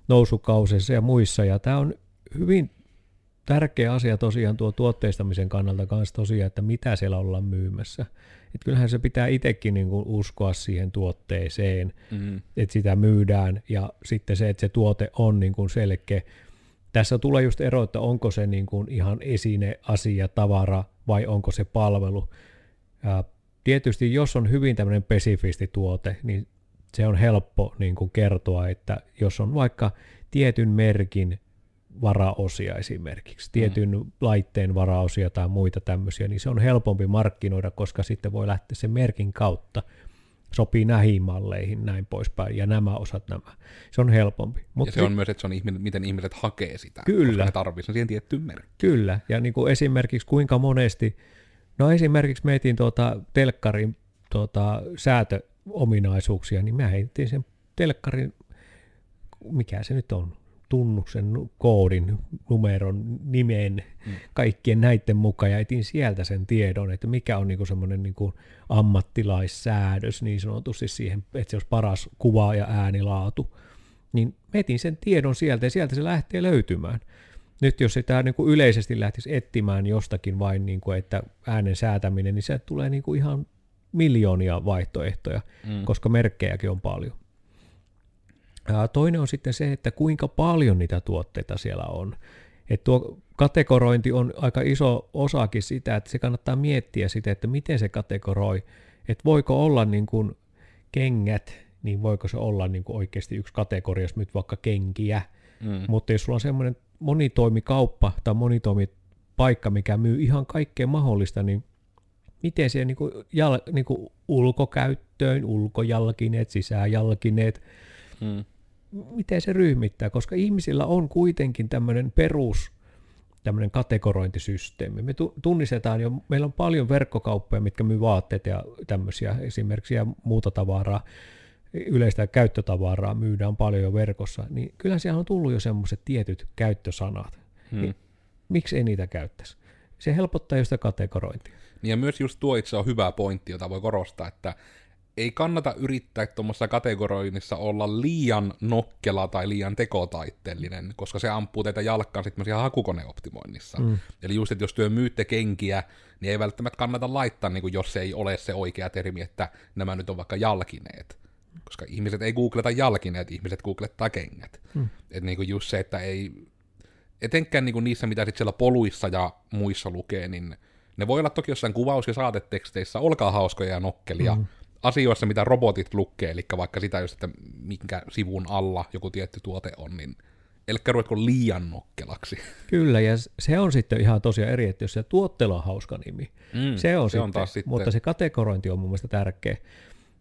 nousukauseissa ja muissa. Ja tämä on hyvin tärkeä asia tosiaan tuo tuotteistamisen kannalta kanssa tosiaan, että mitä siellä ollaan myymässä. Et kyllähän se pitää itsekin niin kuin uskoa siihen tuotteeseen, mm. että sitä myydään ja sitten se, että se tuote on niin kuin selkeä. Tässä tulee just ero, että onko se niin kuin ihan esine, asia, tavara vai onko se palvelu. Ja tietysti jos on hyvin tämmöinen spesifisti tuote, niin se on helppo niin kuin kertoa, että jos on vaikka tietyn merkin varaosia esimerkiksi, tietyn mm. laitteen varaosia tai muita tämmöisiä, niin se on helpompi markkinoida, koska sitten voi lähteä sen merkin kautta sopii näihin malleihin, näin poispäin, ja nämä osat nämä. Se on helpompi. Mut ja se on myös, että se on ihminen, miten ihmiset hakee sitä, kyllä. koska ne tarvitsee siihen tiettyyn merkkiin. Kyllä, ja niin kuin esimerkiksi kuinka monesti No esimerkiksi meitin tuota telkkarin tuota, säätöominaisuuksia, niin mä heitin sen telkkarin, mikä se nyt on, tunnuksen, koodin, numeron, nimen, mm. kaikkien näiden mukaan ja etin sieltä sen tiedon, että mikä on niinku semmoinen niinku ammattilaissäädös niin sanotusti siihen, että se olisi paras kuva ja äänilaatu. Niin etin sen tiedon sieltä ja sieltä se lähtee löytymään nyt jos sitä niin kuin yleisesti lähtisi etsimään jostakin vain, niin kuin, että äänen säätäminen, niin se tulee niin kuin ihan miljoonia vaihtoehtoja, mm. koska merkkejäkin on paljon. Toinen on sitten se, että kuinka paljon niitä tuotteita siellä on. Et tuo kategorointi on aika iso osakin sitä, että se kannattaa miettiä sitä, että miten se kategoroi. Että voiko olla niin kuin kengät, niin voiko se olla niin kuin oikeasti yksi kategoria, jos nyt vaikka kenkiä. Mm. Mutta jos sulla on semmoinen monitoimikauppa tai monitoimipaikka, mikä myy ihan kaikkea mahdollista, niin miten se niin kuin jal, niin kuin ulkokäyttöön, ulkojalkineet, sisäjalkineet, hmm. miten se ryhmittää, koska ihmisillä on kuitenkin tämmöinen perus tämmöinen kategorointisysteemi. Me tunnistetaan jo, meillä on paljon verkkokauppoja, mitkä myy vaatteita ja tämmöisiä esimerkiksi ja muuta tavaraa, yleistä käyttötavaraa myydään paljon jo verkossa, niin kyllä siellä on tullut jo semmoiset tietyt käyttösanat. Hmm. Niin, miksi ei niitä käyttäisi? Se helpottaa jo sitä kategorointia. Niin ja myös just tuo itse on hyvä pointti, jota voi korostaa, että ei kannata yrittää tuommoisessa kategoroinnissa olla liian nokkela tai liian tekotaitteellinen, koska se ampuu teitä jalkkaan sitten ihan hakukoneoptimoinnissa. Mm. Eli just, että jos työ myytte kenkiä, niin ei välttämättä kannata laittaa, niin kuin jos se ei ole se oikea termi, että nämä nyt on vaikka jalkineet koska ihmiset ei googleta jalkineet, ihmiset googlettaa kengät. Hmm. Että niinku just se, että ei, etenkään niinku niissä, mitä sitten siellä poluissa ja muissa lukee, niin ne voi olla toki jossain kuvaus- ja saateteksteissä, olkaa hauskoja ja nokkelia, hmm. Asioissa, mitä robotit lukee, eli vaikka sitä just, että minkä sivun alla joku tietty tuote on, niin Elkä ruvetko liian nokkelaksi. Kyllä, ja se on sitten ihan tosiaan eri, että jos se tuotteella on hauska nimi, Mm, se on, se sitten, on taas sitten- mutta se kategorointi on mun mielestä tärkeä.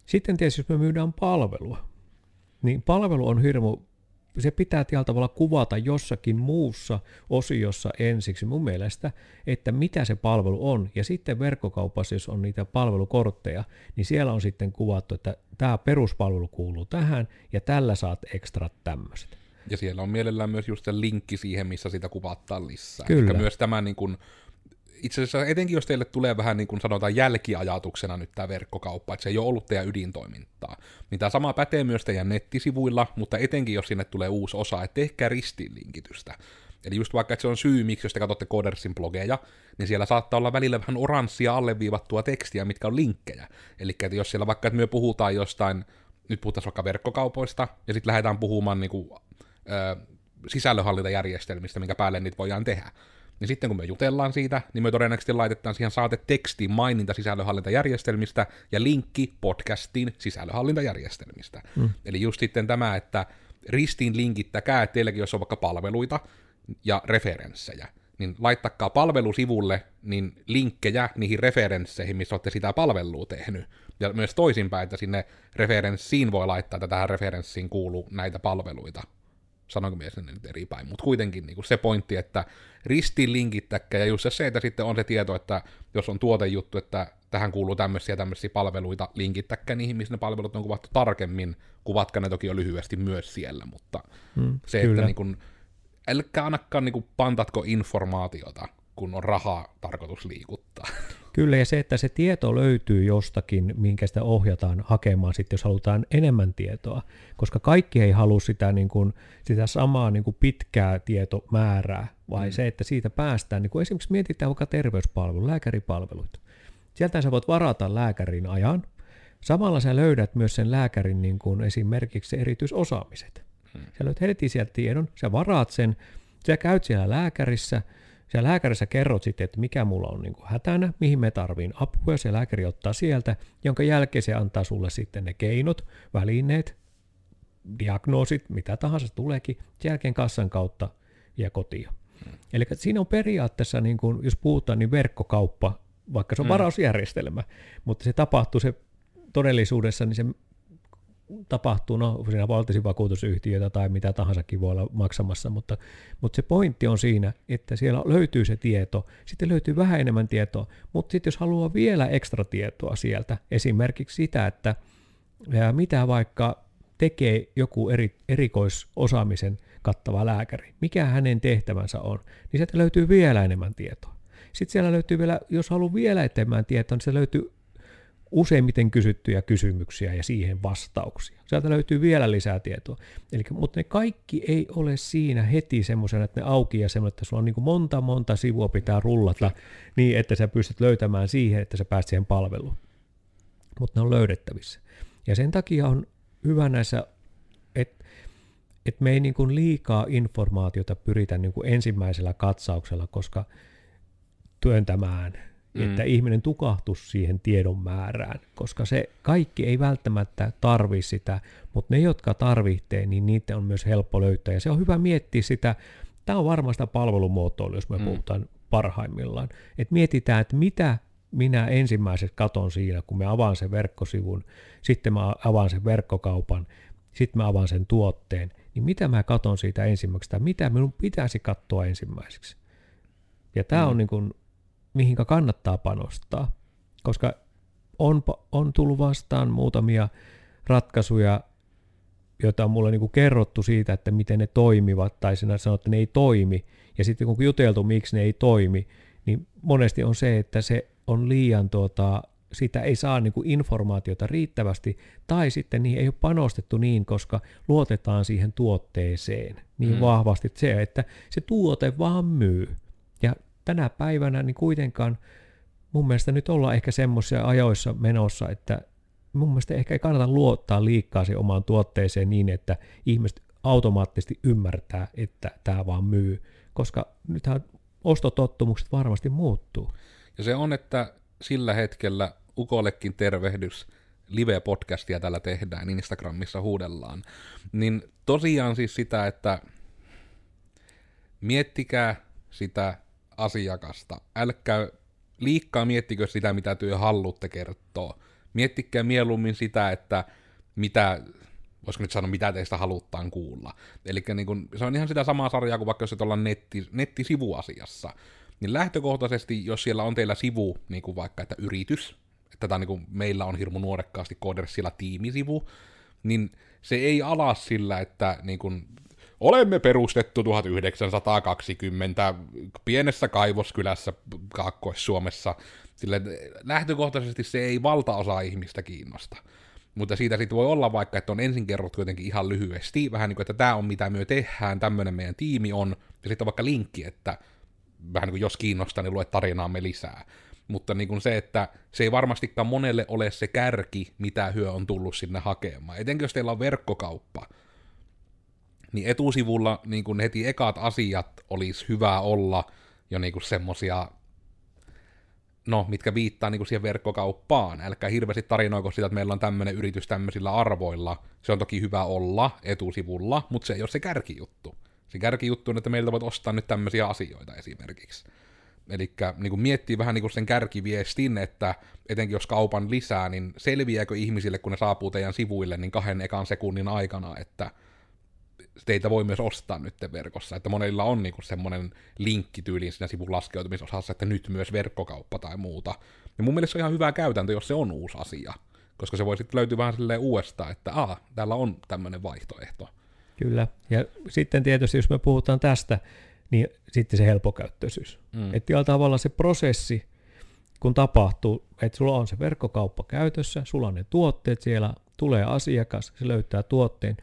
Sitten tietysti, jos me myydään palvelua, niin palvelu on hirmu, se pitää tällä tavalla kuvata jossakin muussa osiossa ensiksi mun mielestä, että mitä se palvelu on. Ja sitten verkkokaupassa, jos on niitä palvelukortteja, niin siellä on sitten kuvattu, että tämä peruspalvelu kuuluu tähän ja tällä saat ekstrat tämmöiset. Ja siellä on mielellään myös just se linkki siihen, missä sitä kuvataan lisää. Kyllä. Eli myös tämä niin kuin, itse asiassa etenkin jos teille tulee vähän niin kuin sanotaan jälkiajatuksena nyt tämä verkkokauppa, että se ei ole ollut teidän ydintoimintaa, niin tämä sama pätee myös teidän nettisivuilla, mutta etenkin jos sinne tulee uusi osa, että tehkää ristiinlinkitystä. Eli just vaikka, että se on syy, miksi jos te katsotte Codersin blogeja, niin siellä saattaa olla välillä vähän oranssia alleviivattua tekstiä, mitkä on linkkejä. Eli että jos siellä vaikka, että me puhutaan jostain, nyt puhutaan vaikka verkkokaupoista, ja sitten lähdetään puhumaan niin kuin, ö, sisällönhallintajärjestelmistä, minkä päälle niitä voidaan tehdä. Niin sitten kun me jutellaan siitä, niin me todennäköisesti laitetaan siihen saatetekstiin maininta sisällönhallintajärjestelmistä ja linkki podcastiin sisällönhallintajärjestelmistä. Mm. Eli just sitten tämä, että ristiin linkittäkää, että teilläkin jos on vaikka palveluita ja referenssejä, niin laittakaa palvelusivulle niin linkkejä niihin referensseihin, missä olette sitä palvelua tehnyt. Ja myös toisinpäin, että sinne referenssiin voi laittaa, että tähän referenssiin kuuluu näitä palveluita. Sanonko mies sen nyt eri päin, mutta kuitenkin niin se pointti, että ristiin linkittäkää, ja just se, että sitten on se tieto, että jos on tuotejuttu, että tähän kuuluu tämmöisiä tämmöisiä palveluita, linkittäkää niihin, missä ne palvelut on kuvattu tarkemmin, kuvatkaa ne toki jo lyhyesti myös siellä, mutta Mm, se, kyllä. että niin kun, älkää ainakaan niin kun pantatko informaatiota, kun on rahaa tarkoitus liikuttaa. Kyllä, ja se, että se tieto löytyy jostakin, minkä sitä ohjataan hakemaan sitten, jos halutaan enemmän tietoa, koska kaikki ei halua sitä, niin kuin, sitä samaa niin kuin pitkää tietomäärää, vai mm. se, että siitä päästään, niin kuin esimerkiksi mietitään vaikka terveyspalvelu, lääkäripalveluita. Sieltä sä voit varata lääkärin ajan, samalla sä löydät myös sen lääkärin niin kuin esimerkiksi erityisosaamiset. Hmm. Sä löydät heti sieltä tiedon, sä varaat sen, sä käyt siellä lääkärissä, siellä lääkärissä kerrot sitten, että mikä mulla on niin kuin hätänä, mihin me tarviin apua, se lääkäri ottaa sieltä, jonka jälkeen se antaa sulle sitten ne keinot, välineet, diagnoosit, mitä tahansa tuleekin, sen jälkeen kassan kautta ja kotiin. Hmm. Eli siinä on periaatteessa, niin kuin, jos puhutaan, niin verkkokauppa, vaikka se on Mm. varausjärjestelmä, mutta se tapahtuu se todellisuudessa, niin se tapahtuu, no siinä valtaisin vakuutusyhtiöitä tai mitä tahansakin voi olla maksamassa, mutta, mutta se pointti on siinä, että siellä löytyy se tieto, sitten löytyy vähän enemmän tietoa, mutta sitten jos haluaa vielä ekstra tietoa sieltä, esimerkiksi sitä, että mitä vaikka tekee joku eri, erikoisosaamisen kattava lääkäri, mikä hänen tehtävänsä on, niin sieltä löytyy vielä enemmän tietoa. Sitten siellä löytyy vielä, jos haluaa vielä eteenpäin tietoa, niin se löytyy useimmiten kysyttyjä kysymyksiä ja siihen vastauksia. Sieltä löytyy vielä lisää tietoa. Eli, mutta ne kaikki ei ole siinä heti semmoisena, että ne auki ja semmoinen, että sulla on niin monta monta sivua pitää rullata niin, että sä pystyt löytämään siihen, että sä pääset siihen palveluun. Mutta ne on löydettävissä. Ja sen takia on hyvä näissä, että et me ei niin kuin liikaa informaatiota pyritä niin kuin ensimmäisellä katsauksella, koska työntämään mm. että ihminen tukahtuisi siihen tiedon määrään, koska se kaikki ei välttämättä tarvi sitä, mutta ne, jotka tarvitsee, niin niitä on myös helppo löytää. Ja se on hyvä miettiä sitä, tämä on varmaan sitä palvelumuotoilua, jos me mm. puhutaan parhaimmillaan, että mietitään, että mitä minä ensimmäiseksi katon siinä, kun me avaan sen verkkosivun, sitten mä avaan sen verkkokaupan, sitten mä avaan sen tuotteen, niin mitä mä katon siitä ensimmäiseksi, tai mitä minun pitäisi katsoa ensimmäiseksi. Ja tämä mm. on niin kuin mihinkä kannattaa panostaa, koska on, on tullut vastaan muutamia ratkaisuja, joita on mulle niin kuin kerrottu siitä, että miten ne toimivat, tai sinä sanoo, että ne ei toimi, ja sitten kun juteltu, miksi ne ei toimi, niin monesti on se, että se on liian, tuota, sitä ei saa niin kuin informaatiota riittävästi, tai sitten niihin ei ole panostettu niin, koska luotetaan siihen tuotteeseen niin mm. vahvasti, että se, että se tuote vaan myy. Tänä päivänä niin kuitenkaan mun mielestä nyt ollaan ehkä semmoisia ajoissa menossa, että mun mielestä ehkä ei kannata luottaa liikaa se omaan tuotteeseen niin, että ihmiset automaattisesti ymmärtää, että tämä vaan myy, koska nythän ostotottumukset varmasti muuttuu. Ja se on, että sillä hetkellä Ukollekin tervehdys, live-podcastia täällä tehdään, Instagramissa huudellaan, niin tosiaan siis sitä, että miettikää sitä asiakasta. Älkää liikkaa miettikö sitä, mitä työ haluatte kertoa. Miettikää mieluummin sitä, että mitä, voisiko nyt sanoa, mitä teistä haluttaan kuulla. Eli niin kun, se on ihan sitä samaa sarjaa kuin vaikka jos et olla netti, nettisivuasiassa. Niin lähtökohtaisesti, jos siellä on teillä sivu, niin kuin vaikka että yritys, että tämä niin kuin meillä on hirmu nuorekkaasti Codersilla tiimisivu, niin se ei ala sillä, että niin kuin, olemme perustettu 1920 pienessä kaivoskylässä Kaakkois-Suomessa. Sille lähtökohtaisesti se ei valtaosa ihmistä kiinnosta. Mutta siitä sitten voi olla vaikka, että on ensin kerrottu jotenkin ihan lyhyesti, vähän niin kuin, että tämä on mitä me tehdään, tämmöinen meidän tiimi on, ja sitten on vaikka linkki, että vähän niin kuin jos kiinnostaa, niin lue tarinaamme lisää. Mutta niin kuin se, että se ei varmastikaan monelle ole se kärki, mitä hyö on tullut sinne hakemaan. Etenkin jos teillä on verkkokauppa, niin etusivulla niin kuin heti ekat asiat olisi hyvä olla jo niin kuin semmosia, no, mitkä viittaa niin kuin siihen verkkokauppaan. Älkää hirveästi tarinoiko sitä, että meillä on tämmöinen yritys tämmöisillä arvoilla. Se on toki hyvä olla etusivulla, mutta se ei ole se kärkijuttu. Se kärkijuttu on, että meiltä voit ostaa nyt tämmöisiä asioita esimerkiksi. Eli niin miettii vähän niin kuin sen kärkiviestin, että etenkin jos kaupan lisää, niin selviääkö ihmisille, kun ne saapuu teidän sivuille, niin kahden ekan sekunnin aikana, että teitä voi myös ostaa nyt verkossa, että monilla on niinku semmoinen linkki tyyliin siinä sivun laskeutumisosassa, että nyt myös verkkokauppa tai muuta. Ja mun mielestä se on ihan hyvä käytäntö, jos se on uusi asia, koska se voi sitten löytyä vähän silleen uudestaan, että aa, täällä on tämmöinen vaihtoehto. Kyllä, ja sitten tietysti jos me puhutaan tästä, niin sitten se helpokäyttöisyys. Mm. Että tavalla se prosessi, kun tapahtuu, että sulla on se verkkokauppa käytössä, sulla on ne tuotteet siellä, tulee asiakas, se löytää tuotteen,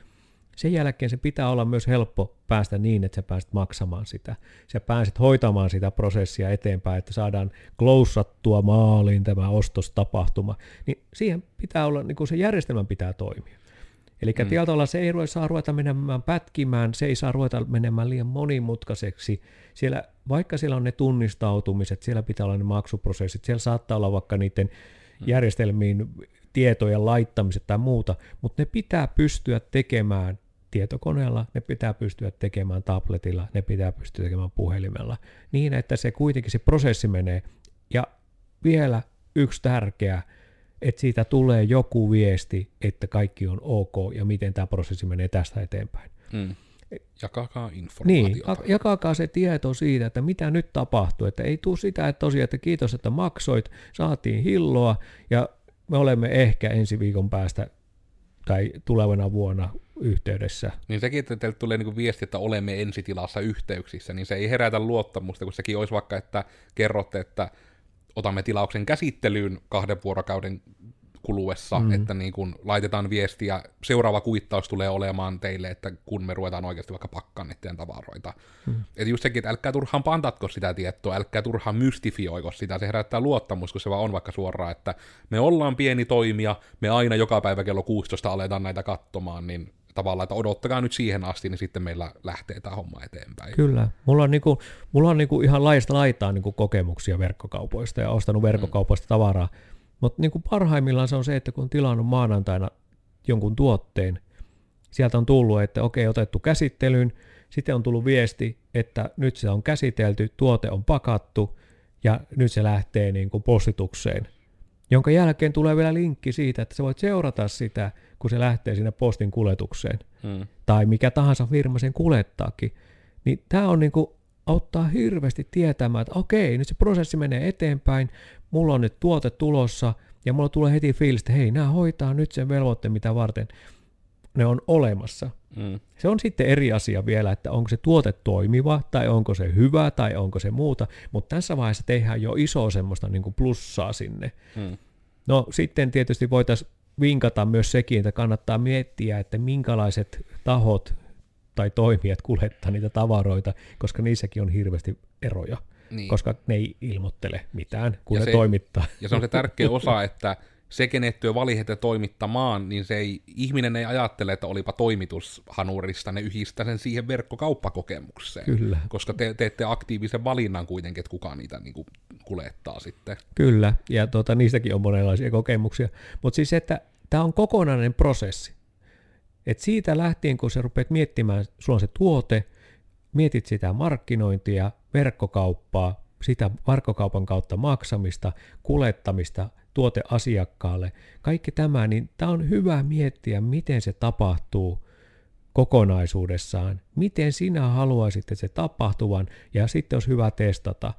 sen jälkeen se pitää olla myös helppo päästä niin, että sä pääset maksamaan sitä. Sä pääset hoitamaan sitä prosessia eteenpäin, että saadaan klousattua maaliin tämä ostostapahtuma. Niin siihen pitää olla, niin kuin se järjestelmän pitää toimia. Eli mm. tietyllä se ei saa ruveta menemään pätkimään, se ei saa ruveta menemään liian monimutkaiseksi. Siellä, vaikka siellä on ne tunnistautumiset, siellä pitää olla ne maksuprosessit, siellä saattaa olla vaikka niiden mm. järjestelmiin tietojen laittamiset tai muuta, mutta ne pitää pystyä tekemään tietokoneella, ne pitää pystyä tekemään tabletilla, ne pitää pystyä tekemään puhelimella, niin että se kuitenkin se prosessi menee. Ja vielä yksi tärkeä, että siitä tulee joku viesti, että kaikki on ok ja miten tämä prosessi menee tästä eteenpäin. Mm. Jakakaa informaatiota. Niin, jakakaa se tieto siitä, että mitä nyt tapahtuu. Että ei tule sitä, että tosiaan, että kiitos, että maksoit, saatiin hilloa ja me olemme ehkä ensi viikon päästä tai tulevana vuonna yhteydessä. Niin sekin, että teille tulee niin viesti, että olemme ensitilassa yhteyksissä, niin se ei herätä luottamusta, kun sekin olisi vaikka, että kerrotte, että otamme tilauksen käsittelyyn kahden vuorokauden kuluessa, mm. että niin kun laitetaan viestiä, seuraava kuittaus tulee olemaan teille, että kun me ruvetaan oikeasti vaikka pakkaan niiden tavaroita. Mm. Että just sekin, että älkää turhaan pantatko sitä tietoa, älkää turhaan mystifioiko sitä, se herättää luottamus, kun se vaan on vaikka suoraan, että me ollaan pieni toimija, me aina joka päivä kello 16 aletaan näitä katsomaan, niin tavallaan, että odottakaa nyt siihen asti, niin sitten meillä lähtee tämä homma eteenpäin. Kyllä. Mulla on, niinku, mulla on niinku ihan laista laitaa niinku kokemuksia verkkokaupoista ja ostanut verkkokaupoista mm. tavaraa. Mutta niin parhaimmillaan se on se, että kun on tilannut maanantaina jonkun tuotteen, sieltä on tullut, että okei, otettu käsittelyyn, sitten on tullut viesti, että nyt se on käsitelty, tuote on pakattu ja nyt se lähtee niin kuin postitukseen. Jonka jälkeen tulee vielä linkki siitä, että sä voit seurata sitä, kun se lähtee sinne postin kuljetukseen. Hmm. Tai mikä tahansa firma sen kuljettaakin. Niin tämä on niin kuin auttaa hirveästi tietämään, että okei, nyt se prosessi menee eteenpäin, mulla on nyt tuote tulossa, ja mulla tulee heti fiilis, että hei, nämä hoitaa nyt sen velvoitteen, mitä varten ne on olemassa. Mm. Se on sitten eri asia vielä, että onko se tuote toimiva, tai onko se hyvä, tai onko se muuta, mutta tässä vaiheessa tehdään jo iso semmoista niin kuin plussaa sinne. Mm. No sitten tietysti voitaisiin vinkata myös sekin, että kannattaa miettiä, että minkälaiset tahot tai toimijat kuljettaa niitä tavaroita, koska niissäkin on hirveästi eroja, niin. koska ne ei ilmoittele mitään, kun ja ne se, toimittaa. Ja se on se tärkeä osa, että se, kenet työ valihette toimittamaan, niin se ei, ihminen ei ajattele, että olipa toimitushanurista, ne yhdistää sen siihen verkkokauppakokemukseen. Kyllä. Koska te teette aktiivisen valinnan kuitenkin, että kuka niitä niin kuin, kuljettaa sitten. Kyllä, ja tuota, niistäkin on monenlaisia kokemuksia. Mutta siis, että tämä on kokonainen prosessi. Et siitä lähtien, kun sä rupeat miettimään, sulla on se tuote, mietit sitä markkinointia, verkkokauppaa, sitä verkkokaupan kautta maksamista, kulettamista tuote asiakkaalle, kaikki tämä, niin tämä on hyvä miettiä, miten se tapahtuu kokonaisuudessaan, miten sinä haluaisit, että se tapahtuvan, ja sitten olisi hyvä testata.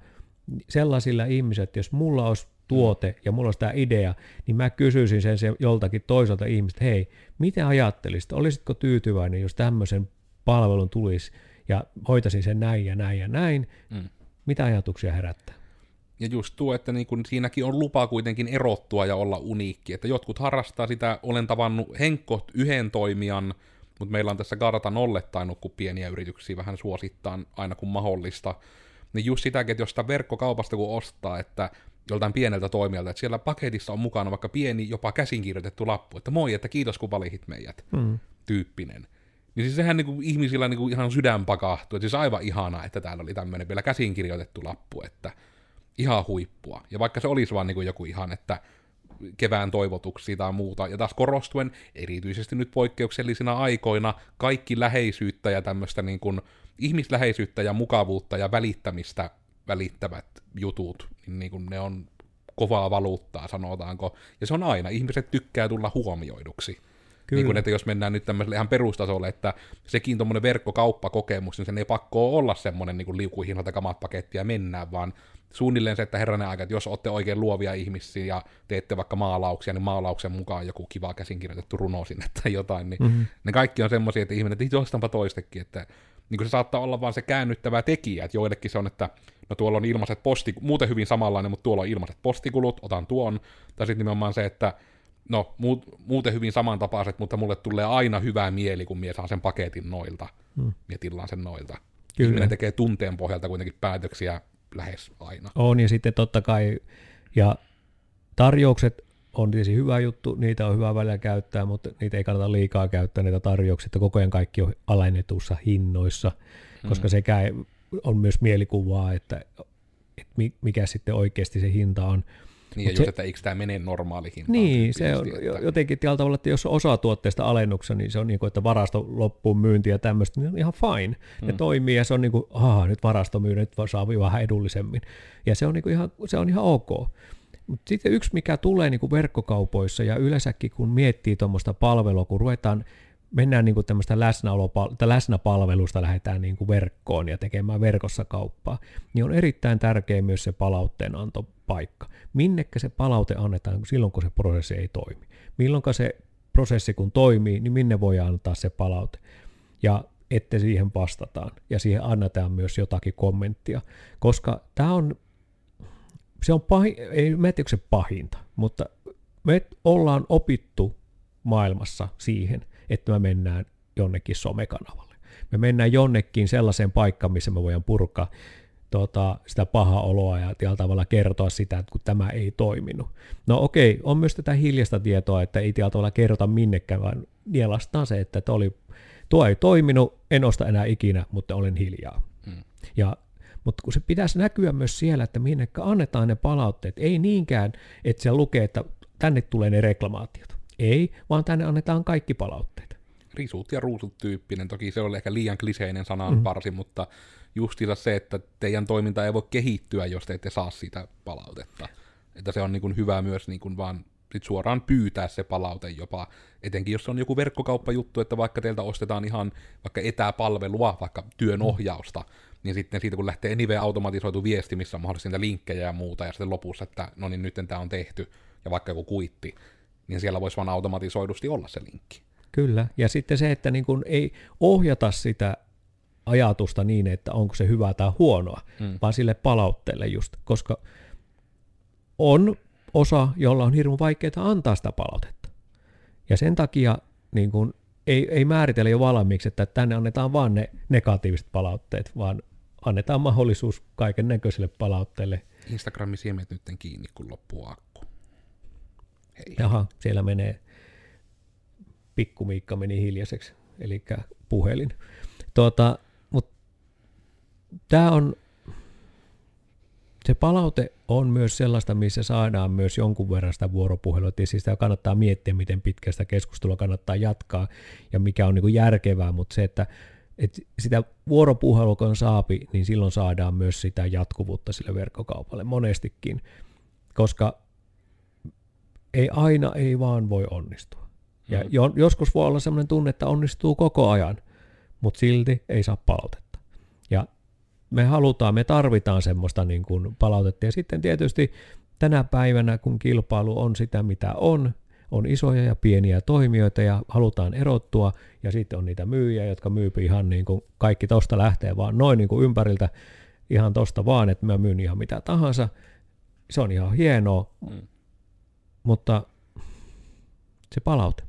Sellaisilla ihmisillä, että jos mulla olisi tuote ja mulla olisi tämä idea, niin mä kysyisin sen, joltakin toiselta ihmistä, hei, mitä ajattelisit, olisitko tyytyväinen, jos tämmöisen palvelun tulisi ja hoitaisin sen näin ja näin ja näin, mm. mitä ajatuksia herättää? Ja just tuo, että niin kun siinäkin on lupa kuitenkin erottua ja olla uniikki, että jotkut harrastaa sitä, olen tavannut Henkko yhden toimijan, mutta meillä on tässä Garta nollettanut, kun pieniä yrityksiä vähän suosittaa aina kun mahdollista, niin just sitäkin, että jos sitä verkkokaupasta kun ostaa, että joltain pieneltä toimijalta, että siellä paketissa on mukana vaikka pieni, jopa käsinkirjoitettu lappu, että moi, että kiitos kun valihit meidät, mm. tyyppinen. Niin siis sehän niinku ihmisillä niinku ihan sydän pakahtuu, että siis aivan ihanaa, että täällä oli tämmöinen vielä käsinkirjoitettu lappu, että ihan huippua. Ja vaikka se olisi vaan niinku joku ihan, että kevään toivotuksia tai muuta, ja taas korostuen erityisesti nyt poikkeuksellisina aikoina kaikki läheisyyttä ja tämmöistä niin kuin ihmisläheisyyttä ja mukavuutta ja välittämistä välittävät jutut, niin, niin kuin ne on kovaa valuuttaa, sanotaanko. Ja se on aina, ihmiset tykkää tulla huomioiduksi. Kyllä. Niin kuin, että jos mennään nyt tämmöiselle ihan perustasolle, että sekin tuommoinen verkkokauppakokemus, niin sen ei pakko olla semmoinen niin liukuhinnalta kamat paketti ja mennään, vaan suunnilleen se, että herranen aika, että jos olette oikein luovia ihmisiä ja teette vaikka maalauksia, niin maalauksen mukaan joku kiva käsinkirjoitettu runo sinne tai jotain, niin mm-hmm. ne kaikki on semmoisia, että ihminen, että joistanpa toistekin, että niin kuin se saattaa olla vaan se käännyttävä tekijä, että joillekin se on, että no tuolla on ilmaiset posti, muuten hyvin samanlainen, mutta tuolla on ilmaiset postikulut, otan tuon, tai sitten nimenomaan se, että no muut, muuten hyvin samantapaiset, mutta mulle tulee aina hyvää mieli, kun mies saa sen paketin noilta, hmm. ja tilaan sen noilta. Kyllä. Ihminen tekee tunteen pohjalta kuitenkin päätöksiä lähes aina. On, ja sitten totta kai, ja tarjoukset on tietysti hyvä juttu, niitä on hyvä välillä käyttää, mutta niitä ei kannata liikaa käyttää, niitä tarjouksia, että koko ajan kaikki on alennetussa hinnoissa, koska mm. sekä on myös mielikuvaa, että, että mikä sitten oikeasti se hinta on. Niin, ja just, se, että eikö tämä mene normaali hintaan? Niin, se on että... jotenkin tällä tavalla, että jos osa tuotteesta alennuksessa, niin se on niin kuin, että varasto loppuun myynti ja tämmöistä, niin on ihan fine. Ne mm. toimii ja se on niin kuin, aha, nyt varasto myy, nyt saa vähän edullisemmin. Ja se on, niin kuin ihan, se on ihan ok. Mutta sitten yksi, mikä tulee niin kuin verkkokaupoissa ja yleensäkin kun miettii tuommoista palvelua, kun ruvetaan mennään niin kuin tämmöistä läsnäpalvelusta, lähdetään niin kuin verkkoon ja tekemään verkossa kauppaa, niin on erittäin tärkeä myös se palautteenantopaikka. Minnekä se palaute annetaan silloin, kun se prosessi ei toimi. Milloin se prosessi kun toimii, niin minne voi antaa se palaute. Ja että siihen vastataan ja siihen annetaan myös jotakin kommenttia, koska tämä on, se on pahin, ei mä se pahinta, mutta me ollaan opittu maailmassa siihen, että me mennään jonnekin somekanavalle. Me mennään jonnekin sellaiseen paikkaan, missä me voidaan purkaa tota, sitä pahaa oloa ja tällä tavalla kertoa sitä, että kun tämä ei toiminut. No okei, on myös tätä hiljaista tietoa, että ei tällä tavalla kerrota minnekään, vaan nielastaan se, että tuo, oli, tuo ei toiminut, en osta enää ikinä, mutta olen hiljaa. Hmm. Ja mutta kun se pitäisi näkyä myös siellä, että minne annetaan ne palautteet, ei niinkään, että siellä lukee, että tänne tulee ne reklamaatiot. Ei, vaan tänne annetaan kaikki palautteet. Risut ja ruusut tyyppinen, toki se on ehkä liian kliseinen sananparsi, mm. mutta justiinsa se, että teidän toiminta ei voi kehittyä, jos te ette saa sitä palautetta. Että se on niin kuin hyvä myös niin kuin vaan sit suoraan pyytää se palaute jopa, etenkin jos on joku verkkokauppajuttu, että vaikka teiltä ostetaan ihan vaikka etäpalvelua, vaikka työnohjausta, niin sitten siitä kun lähtee nive automatisoitu viesti, missä on mahdollisesti linkkejä ja muuta, ja sitten lopussa, että no niin nyt tämä on tehty, ja vaikka joku kuitti, niin siellä voisi vaan automatisoidusti olla se linkki. Kyllä, ja sitten se, että niin kun ei ohjata sitä ajatusta niin, että onko se hyvää tai huonoa, hmm. vaan sille palautteelle just, koska on osa, jolla on hirveän vaikeaa antaa sitä palautetta. Ja sen takia niin kun, ei, ei määritellä jo valmiiksi, että tänne annetaan vain ne negatiiviset palautteet, vaan annetaan mahdollisuus kaiken näköisille palautteille. Instagramin siemet nyt kiinni, kun loppuu akku. Hei. Jaha, siellä menee, pikkumiikka meni hiljaiseksi, eli puhelin. Tuota, tämä on, se palaute on myös sellaista, missä saadaan myös jonkun verran sitä vuoropuhelua. Tietysti sitä kannattaa miettiä, miten pitkä sitä keskustelua kannattaa jatkaa ja mikä on niin järkevää, mutta se, että Et sitä vuoropuhelua kun saapi, niin silloin saadaan myös sitä jatkuvuutta sille verkkokaupalle monestikin, koska ei aina ei vaan voi onnistua. Ja mm. jo, joskus voi olla sellainen tunne, että onnistuu koko ajan, mutta silti ei saa palautetta. Ja me halutaan, me tarvitaan semmoista niin kuin palautetta. Ja sitten tietysti tänä päivänä, kun kilpailu on sitä, mitä on, on isoja ja pieniä toimijoita ja halutaan erottua, ja sitten on niitä myyjiä, jotka myypi ihan niin kuin kaikki tosta lähtee vaan noin niin kuin ympäriltä, ihan tosta vaan, että mä myyn ihan mitä tahansa. Se on ihan hienoa, mm. Mutta se palaute,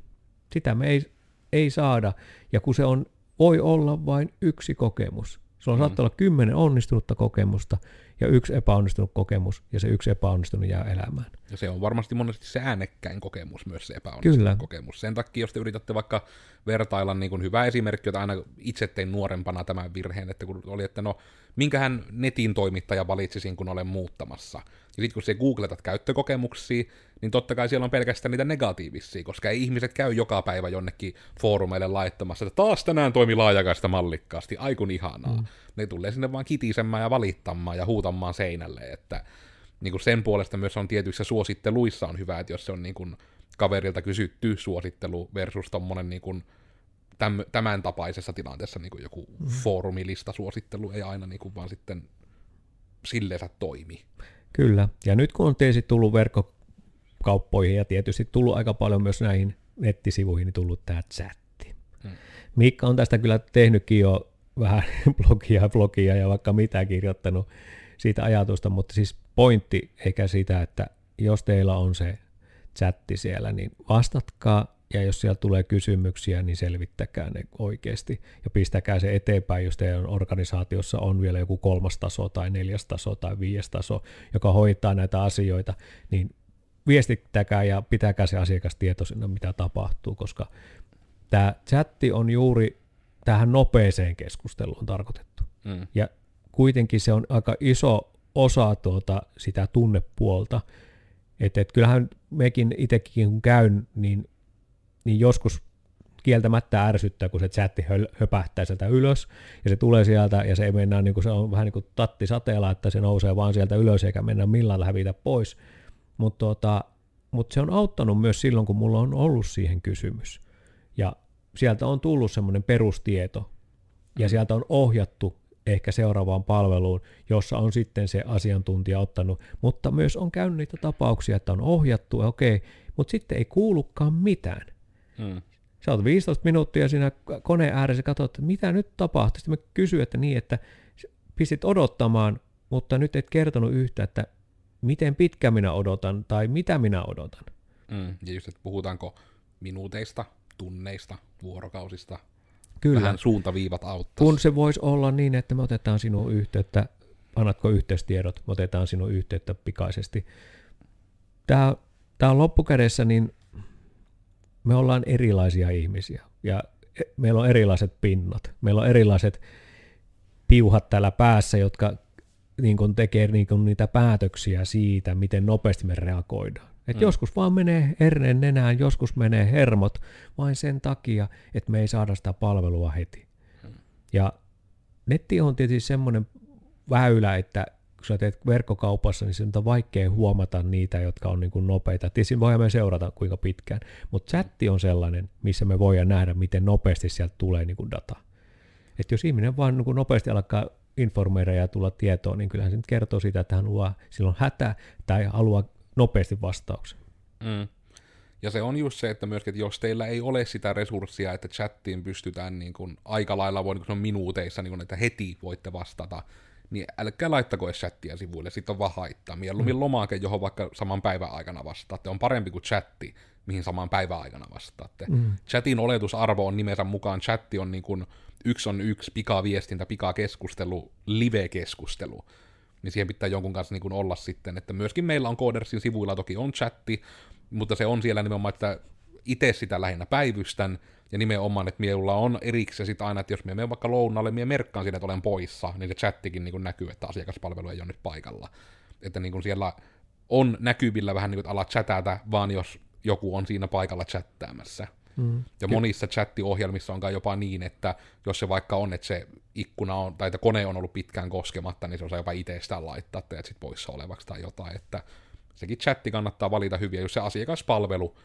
sitä me ei, ei saada, ja kun se on, voi olla vain yksi kokemus, Sulla mm. saattaa olla kymmenen onnistunutta kokemusta ja yksi epäonnistunut kokemus, ja se yksi epäonnistunut jää elämään. Ja se on varmasti monesti se äänekkäin kokemus myös se epäonnistunut Kyllä. kokemus. Sen takia, jos te yritätte vaikka vertailla niin kuin hyvä esimerkki, jota aina itse tein nuorempana tämän virheen, että kun oli, että no, minkähän netin toimittaja valitsisin, kun olen muuttamassa. Ja sitten kun se googletat käyttökokemuksia, niin totta kai siellä on pelkästään niitä negatiivisia, koska ei ihmiset käy joka päivä jonnekin foorumeille laittamassa, että taas tänään toimi laajakaista mallikkaasti, aikun ihanaa. Mm. Ne tulee sinne vaan kitisemään ja valittamaan ja huutamaan seinälle, että niin kuin sen puolesta myös on tietyissä suositteluissa on hyvä, että jos se on niin kuin kaverilta kysytty suosittelu versus tommonen niin kuin tämän tapaisessa tilanteessa niin kuin joku mm. foorumilista suosittelu ei aina niin kuin vaan sitten silleensä toimi. Kyllä, ja nyt kun on tietysti tullut verkkokauppoihin ja tietysti tullut aika paljon myös näihin nettisivuihin, niin tullut tämä chatti. Hmm. Mikka on tästä kyllä tehnytkin jo vähän blogia, blogia ja vaikka mitä kirjoittanut siitä ajatusta, mutta siis pointti eikä sitä, että jos teillä on se chatti siellä, niin vastatkaa ja jos siellä tulee kysymyksiä, niin selvittäkää ne oikeasti ja pistäkää se eteenpäin, jos teidän organisaatiossa on vielä joku kolmas taso tai neljäs taso tai viides taso, joka hoitaa näitä asioita, niin viestittäkää ja pitäkää se asiakas tietoisena, mitä tapahtuu, koska tämä chatti on juuri tähän nopeeseen keskusteluun tarkoitettu. Mm. Ja kuitenkin se on aika iso osa tuota sitä tunnepuolta, että et kyllähän mekin itsekin kun käyn, niin niin joskus kieltämättä ärsyttää, kun se chatti höpähtää sieltä ylös, ja se tulee sieltä, ja se ei mennä, niin kuin se on vähän niin kuin tatti sateella, että se nousee vaan sieltä ylös, eikä mennä millään hävitä pois. Mutta tota, mut se on auttanut myös silloin, kun mulla on ollut siihen kysymys. Ja sieltä on tullut semmoinen perustieto, ja mm. sieltä on ohjattu ehkä seuraavaan palveluun, jossa on sitten se asiantuntija ottanut, mutta myös on käynyt niitä tapauksia, että on ohjattu, okei, mutta sitten ei kuulukaan mitään. Mm. Sä oot 15 minuuttia siinä koneen ääressä, katsot, että mitä nyt tapahtuu. Sitten mä kysyin, että niin, että pistit odottamaan, mutta nyt et kertonut yhtä, että miten pitkä minä odotan tai mitä minä odotan. Mm, ja just, että puhutaanko minuuteista, tunneista, vuorokausista, Kyllä. vähän suuntaviivat auttaa. Kun se voisi olla niin, että me otetaan sinun yhteyttä, annatko yhteystiedot, me otetaan sinun yhteyttä pikaisesti. Tämä, tämä on loppukädessä, niin me ollaan erilaisia ihmisiä ja meillä on erilaiset pinnat, meillä on erilaiset piuhat täällä päässä, jotka niin kuin tekee niin kuin niitä päätöksiä siitä, miten nopeasti me reagoidaan. Et mm. Joskus vaan menee herneen nenään, joskus menee hermot, vain sen takia, että me ei saada sitä palvelua heti. Mm. Ja netti on tietysti semmoinen väylä, että kun sä teet verkkokaupassa, niin se on vaikea huomata niitä, jotka on niin kuin nopeita. Tietysti voidaan me seurata kuinka pitkään, mutta chatti on sellainen, missä me voidaan nähdä, miten nopeasti sieltä tulee niin kuin data. Et jos ihminen vaan niin kuin nopeasti alkaa informoida ja tulla tietoon, niin kyllähän se nyt kertoo sitä, että hän luo silloin hätä tai haluaa nopeasti vastauksen. Mm. Ja se on just se, että myöskin, että jos teillä ei ole sitä resurssia, että chattiin pystytään niin kuin aika lailla voi niin kuin minuuteissa, niin kuin, että heti voitte vastata, niin älkää laittako edes chattia sivuille, sitten on vaan haittaa. Mieluummin mm. lomake, johon vaikka saman päivän aikana vastaatte, on parempi kuin chatti, mihin saman päivän aikana vastaatte. Mm. Chatin oletusarvo on nimensä mukaan, chatti on niin kuin, yksi on yksi pikaviestintä, pikakeskustelu, live-keskustelu. Niin siihen pitää jonkun kanssa niin kuin olla sitten, että myöskin meillä on Codersin sivuilla toki on chatti, mutta se on siellä nimenomaan, että itse sitä lähinnä päivystän, ja nimenomaan, että minulla on erikseen sitten aina, että jos me menen vaikka lounalle, minä merkkaan siinä, että olen poissa, niin se chattikin niin näkyy, että asiakaspalvelu ei ole nyt paikalla. Että niin siellä on näkyvillä vähän niin kuin, että ala chatata, vaan jos joku on siinä paikalla chattäämässä. Mm. Ja monissa chattiohjelmissa onkaan jopa niin, että jos se vaikka on, että se ikkuna on, tai että kone on ollut pitkään koskematta, niin se osaa jopa itsestään laittaa teidät sit poissa olevaksi tai jotain, että sekin chatti kannattaa valita hyviä, jos se asiakaspalvelu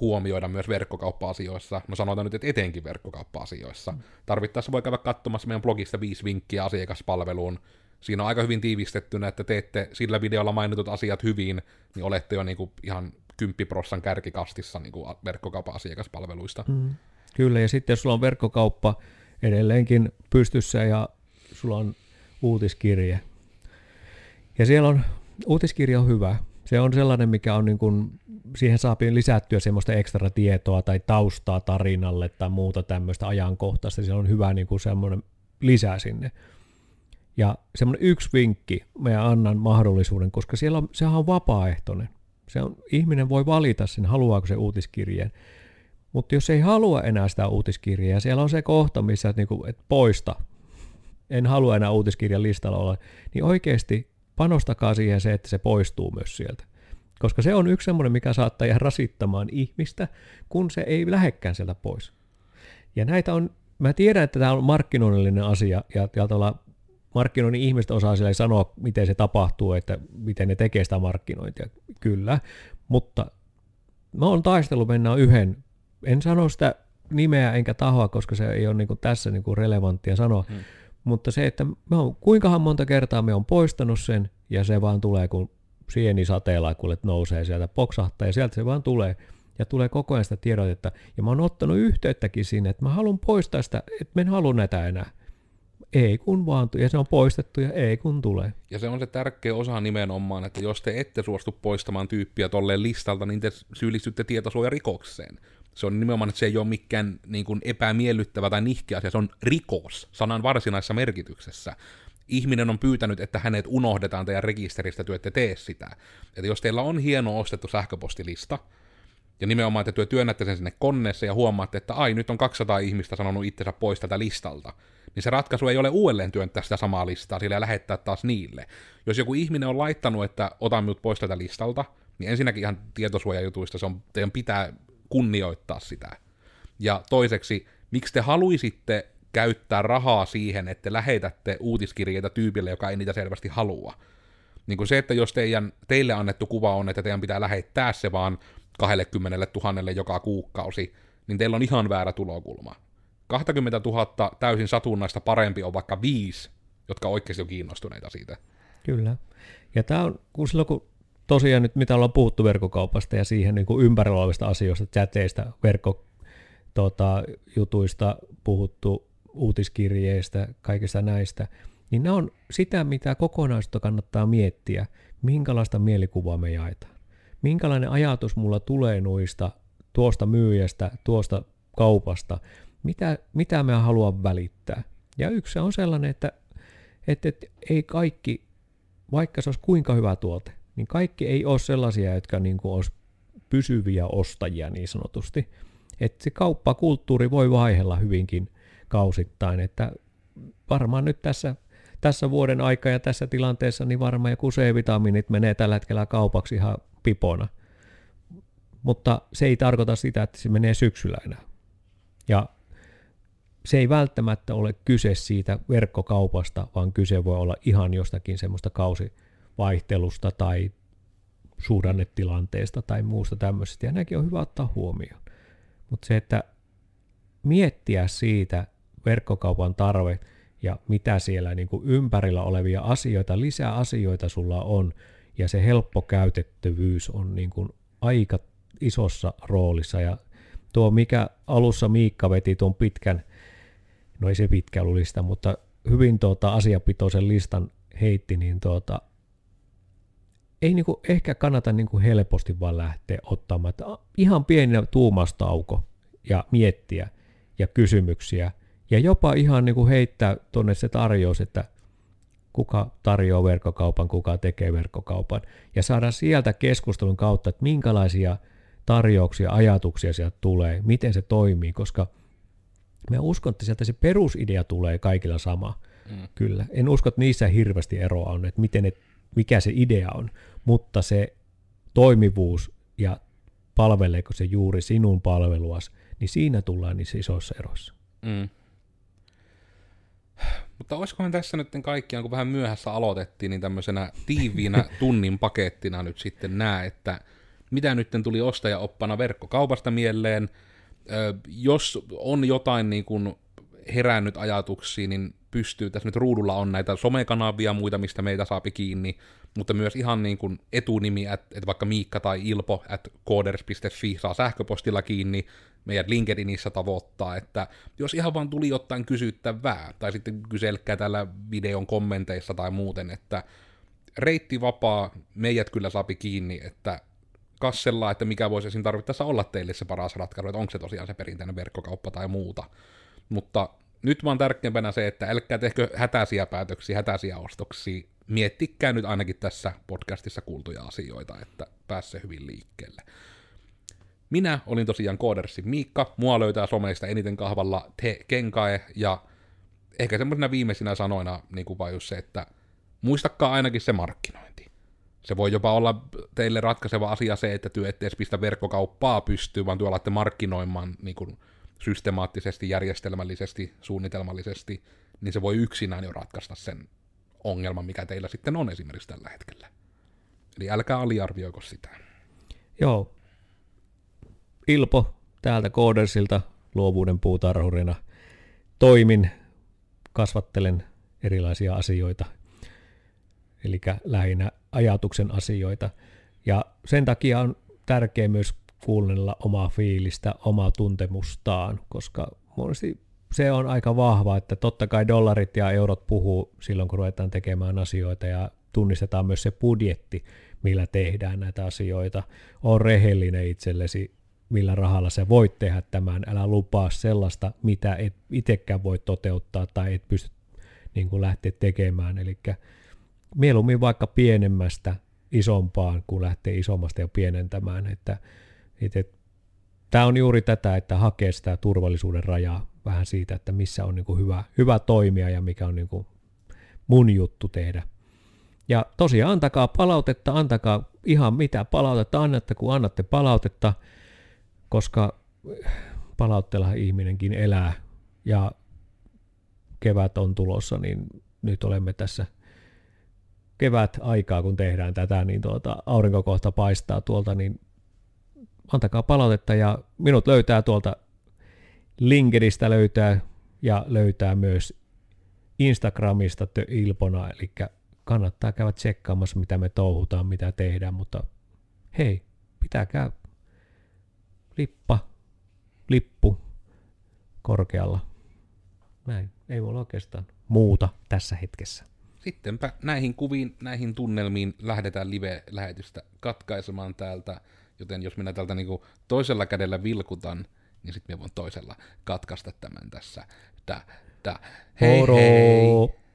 huomioida myös verkkokauppa-asioissa. No sanotaan nyt, että etenkin verkkokauppa-asioissa. Mm. Tarvittaessa voi käydä katsomassa meidän blogista viisi vinkkiä asiakaspalveluun. Siinä on aika hyvin tiivistettynä, että teette sillä videolla mainitut asiat hyvin, niin olette jo niinku ihan kymppiprossan kärkikastissa niinku verkkokaupan asiakaspalveluista. Mm. Kyllä, ja sitten jos sulla on verkkokauppa edelleenkin pystyssä ja sulla on uutiskirje, ja siellä on, uutiskirja on hyvä, se on sellainen, mikä on niin kuin, siihen saa lisättyä semmoista ekstra tietoa tai taustaa tarinalle tai muuta tämmöistä ajankohtaista. Se on hyvä niin kuin semmoinen lisää sinne. Ja semmoinen yksi vinkki, mä annan mahdollisuuden, koska siellä on, sehän on vapaaehtoinen. Se on, ihminen voi valita sen, haluaako se uutiskirjeen. Mutta jos ei halua enää sitä uutiskirjaa, siellä on se kohta, missä että, niinku, että poista, en halua enää uutiskirjan listalla olla, niin oikeasti panostakaa siihen se, että se poistuu myös sieltä. Koska se on yksi semmoinen, mikä saattaa jäädä rasittamaan ihmistä, kun se ei lähekkään sieltä pois. Ja näitä on, mä tiedän, että tämä on markkinoinnillinen asia, ja tällä markkinoinnin ihmiset osaa sille sanoa, miten se tapahtuu, että miten ne tekee sitä markkinointia. Kyllä, mutta mä oon taistellut mennä yhden, en sano sitä nimeä enkä tahoa, koska se ei ole niin kuin tässä niin kuin relevanttia sanoa, hmm. Mutta se, että me on, kuinkahan monta kertaa me on poistanut sen, ja se vaan tulee, kun sieni sateella, kun nousee sieltä, poksahtaa, ja sieltä se vaan tulee. Ja tulee koko ajan sitä tiedotetta. Ja mä oon ottanut yhteyttäkin sinne, että mä haluan poistaa sitä, että mä en halua näitä enää. Ei kun vaan, ja se on poistettu ja ei kun tulee. Ja se on se tärkeä osa nimenomaan, että jos te ette suostu poistamaan tyyppiä tolleen listalta, niin te syyllistytte tietosuojarikokseen se on nimenomaan, että se ei ole mikään niin kuin epämiellyttävä tai nihkeä asia, se on rikos sanan varsinaisessa merkityksessä. Ihminen on pyytänyt, että hänet unohdetaan teidän rekisteristä, että ette tee sitä. Että jos teillä on hieno ostettu sähköpostilista, ja nimenomaan, että työ työnnätte sen sinne konneessa ja huomaatte, että ai, nyt on 200 ihmistä sanonut itsensä pois tältä listalta, niin se ratkaisu ei ole uudelleen työntää sitä samaa listaa sillä ja lähettää taas niille. Jos joku ihminen on laittanut, että otan minut pois tältä listalta, niin ensinnäkin ihan tietosuojajutuista se on, teidän pitää kunnioittaa sitä. Ja toiseksi, miksi te haluaisitte käyttää rahaa siihen, että lähetätte uutiskirjeitä tyypille, joka ei niitä selvästi halua. Niin kuin se, että jos teidän, teille annettu kuva on, että teidän pitää lähettää se vaan 20 000 joka kuukausi, niin teillä on ihan väärä tulokulma. 20 000 täysin satunnaista parempi on vaikka viisi, jotka oikeasti on kiinnostuneita siitä. Kyllä. Ja tämä on, kun silloin kun tosiaan nyt mitä ollaan puhuttu verkkokaupasta ja siihen niin kuin ympärillä olevista asioista, chateista, verkkojutuista, tota, puhuttu uutiskirjeistä, kaikista näistä, niin ne on sitä, mitä kokonaisuutta kannattaa miettiä, minkälaista mielikuvaa me jaetaan. Minkälainen ajatus mulla tulee noista, tuosta myyjästä, tuosta kaupasta, mitä, mitä mä haluan välittää. Ja yksi on sellainen, että, että, että ei kaikki, vaikka se olisi kuinka hyvä tuote, niin kaikki ei ole sellaisia, jotka niin kuin olisi pysyviä ostajia niin sanotusti. Että se kauppakulttuuri voi vaihella hyvinkin kausittain, että varmaan nyt tässä, tässä vuoden aika ja tässä tilanteessa niin varmaan joku C-vitamiinit menee tällä hetkellä kaupaksi ihan pipona. Mutta se ei tarkoita sitä, että se menee syksyllä enää. Ja se ei välttämättä ole kyse siitä verkkokaupasta, vaan kyse voi olla ihan jostakin semmoista kausi, vaihtelusta tai suhdannetilanteesta tai muusta tämmöisestä, ja nämäkin on hyvä ottaa huomioon. Mutta se, että miettiä siitä verkkokaupan tarve ja mitä siellä niin kuin ympärillä olevia asioita, lisää asioita sulla on, ja se helppo käytettävyys on niin kuin aika isossa roolissa, ja tuo mikä alussa Miikka veti tuon pitkän, no ei se pitkä lista, mutta hyvin tuota asiapitoisen listan heitti, niin tuota, ei niinku ehkä kannata niinku helposti vaan lähteä ottamaan. Että ihan pieni tuumastauko ja miettiä ja kysymyksiä. Ja jopa ihan niinku heittää tuonne se tarjous, että kuka tarjoaa verkkokaupan, kuka tekee verkkokaupan. Ja saada sieltä keskustelun kautta, että minkälaisia tarjouksia, ajatuksia sieltä tulee, miten se toimii, koska mä uskon, että sieltä se perusidea tulee kaikilla sama. Mm. Kyllä. En usko, että niissä hirveästi eroa on, että miten ne mikä se idea on, mutta se toimivuus ja palveleeko se juuri sinun palveluas, niin siinä tullaan niissä isoissa eroissa. Mm. Mutta olisikohan tässä nyt kaikkiaan, kun vähän myöhässä aloitettiin, niin tämmöisenä tiiviinä tunnin pakettina nyt sitten näe, että mitä nyt tuli ostaja-oppana verkkokaupasta mieleen. jos on jotain niin kuin herännyt ajatuksia, niin pystyy, tässä nyt ruudulla on näitä somekanavia muita, mistä meitä saapi kiinni, mutta myös ihan niin kuin etunimi, että et vaikka Miikka tai Ilpo, että coders.fi saa sähköpostilla kiinni, meidät LinkedInissä tavoittaa, että jos ihan vaan tuli jotain kysyttävää, tai sitten kyselkää tällä videon kommenteissa tai muuten, että reitti vapaa, meidät kyllä saapi kiinni, että kassella, että mikä voisi esim. tarvittaessa olla teille se paras ratkaisu, että onko se tosiaan se perinteinen verkkokauppa tai muuta. Mutta nyt vaan tärkeämpänä se, että älkää tehkö hätäisiä päätöksiä, hätäisiä ostoksia. Miettikää nyt ainakin tässä podcastissa kuultuja asioita, että päässe hyvin liikkeelle. Minä olin tosiaan Koodersin Miikka, mua löytää someista eniten kahvalla te kenkae, ja ehkä semmoisena viimeisinä sanoina niin kuin vaan just se, että muistakaa ainakin se markkinointi. Se voi jopa olla teille ratkaiseva asia se, että työ ette edes pistä verkkokauppaa pystyyn, vaan työ alatte markkinoimaan niin kuin systemaattisesti, järjestelmällisesti, suunnitelmallisesti, niin se voi yksinään jo ratkaista sen ongelman, mikä teillä sitten on esimerkiksi tällä hetkellä. Eli älkää aliarvioiko sitä. Joo. Ilpo täältä Koodersilta luovuuden puutarhurina. Toimin, kasvattelen erilaisia asioita, eli lähinnä ajatuksen asioita. Ja sen takia on tärkeää myös kuunnella omaa fiilistä, omaa tuntemustaan, koska monesti se on aika vahva, että totta kai dollarit ja eurot puhuu silloin, kun ruvetaan tekemään asioita ja tunnistetaan myös se budjetti, millä tehdään näitä asioita. On rehellinen itsellesi, millä rahalla sä voit tehdä tämän. Älä lupaa sellaista, mitä et itsekään voi toteuttaa tai et pysty niin kuin lähteä tekemään. Eli mieluummin vaikka pienemmästä isompaan, kun lähtee isommasta jo pienentämään. Että Tämä on juuri tätä, että hakee sitä turvallisuuden rajaa vähän siitä, että missä on niin kuin hyvä, hyvä toimia ja mikä on niin kuin mun juttu tehdä. Ja tosiaan antakaa palautetta, antakaa ihan mitä palautetta annatte, kun annatte palautetta, koska palautteella ihminenkin elää ja kevät on tulossa, niin nyt olemme tässä kevät aikaa, kun tehdään tätä, niin tuota, aurinko kohta paistaa tuolta, niin antakaa palautetta ja minut löytää tuolta LinkedInistä löytää ja löytää myös Instagramista Tö Ilpona, eli kannattaa käydä tsekkaamassa, mitä me touhutaan, mitä tehdään, mutta hei, pitäkää lippa, lippu korkealla. Näin, ei voi oikeastaan muuta tässä hetkessä. Sittenpä näihin kuviin, näihin tunnelmiin lähdetään live-lähetystä katkaisemaan täältä Joten jos minä tältä niin toisella kädellä vilkutan, niin sitten minä voin toisella katkaista tämän tässä. Tää, tää. Hei Moro. hei!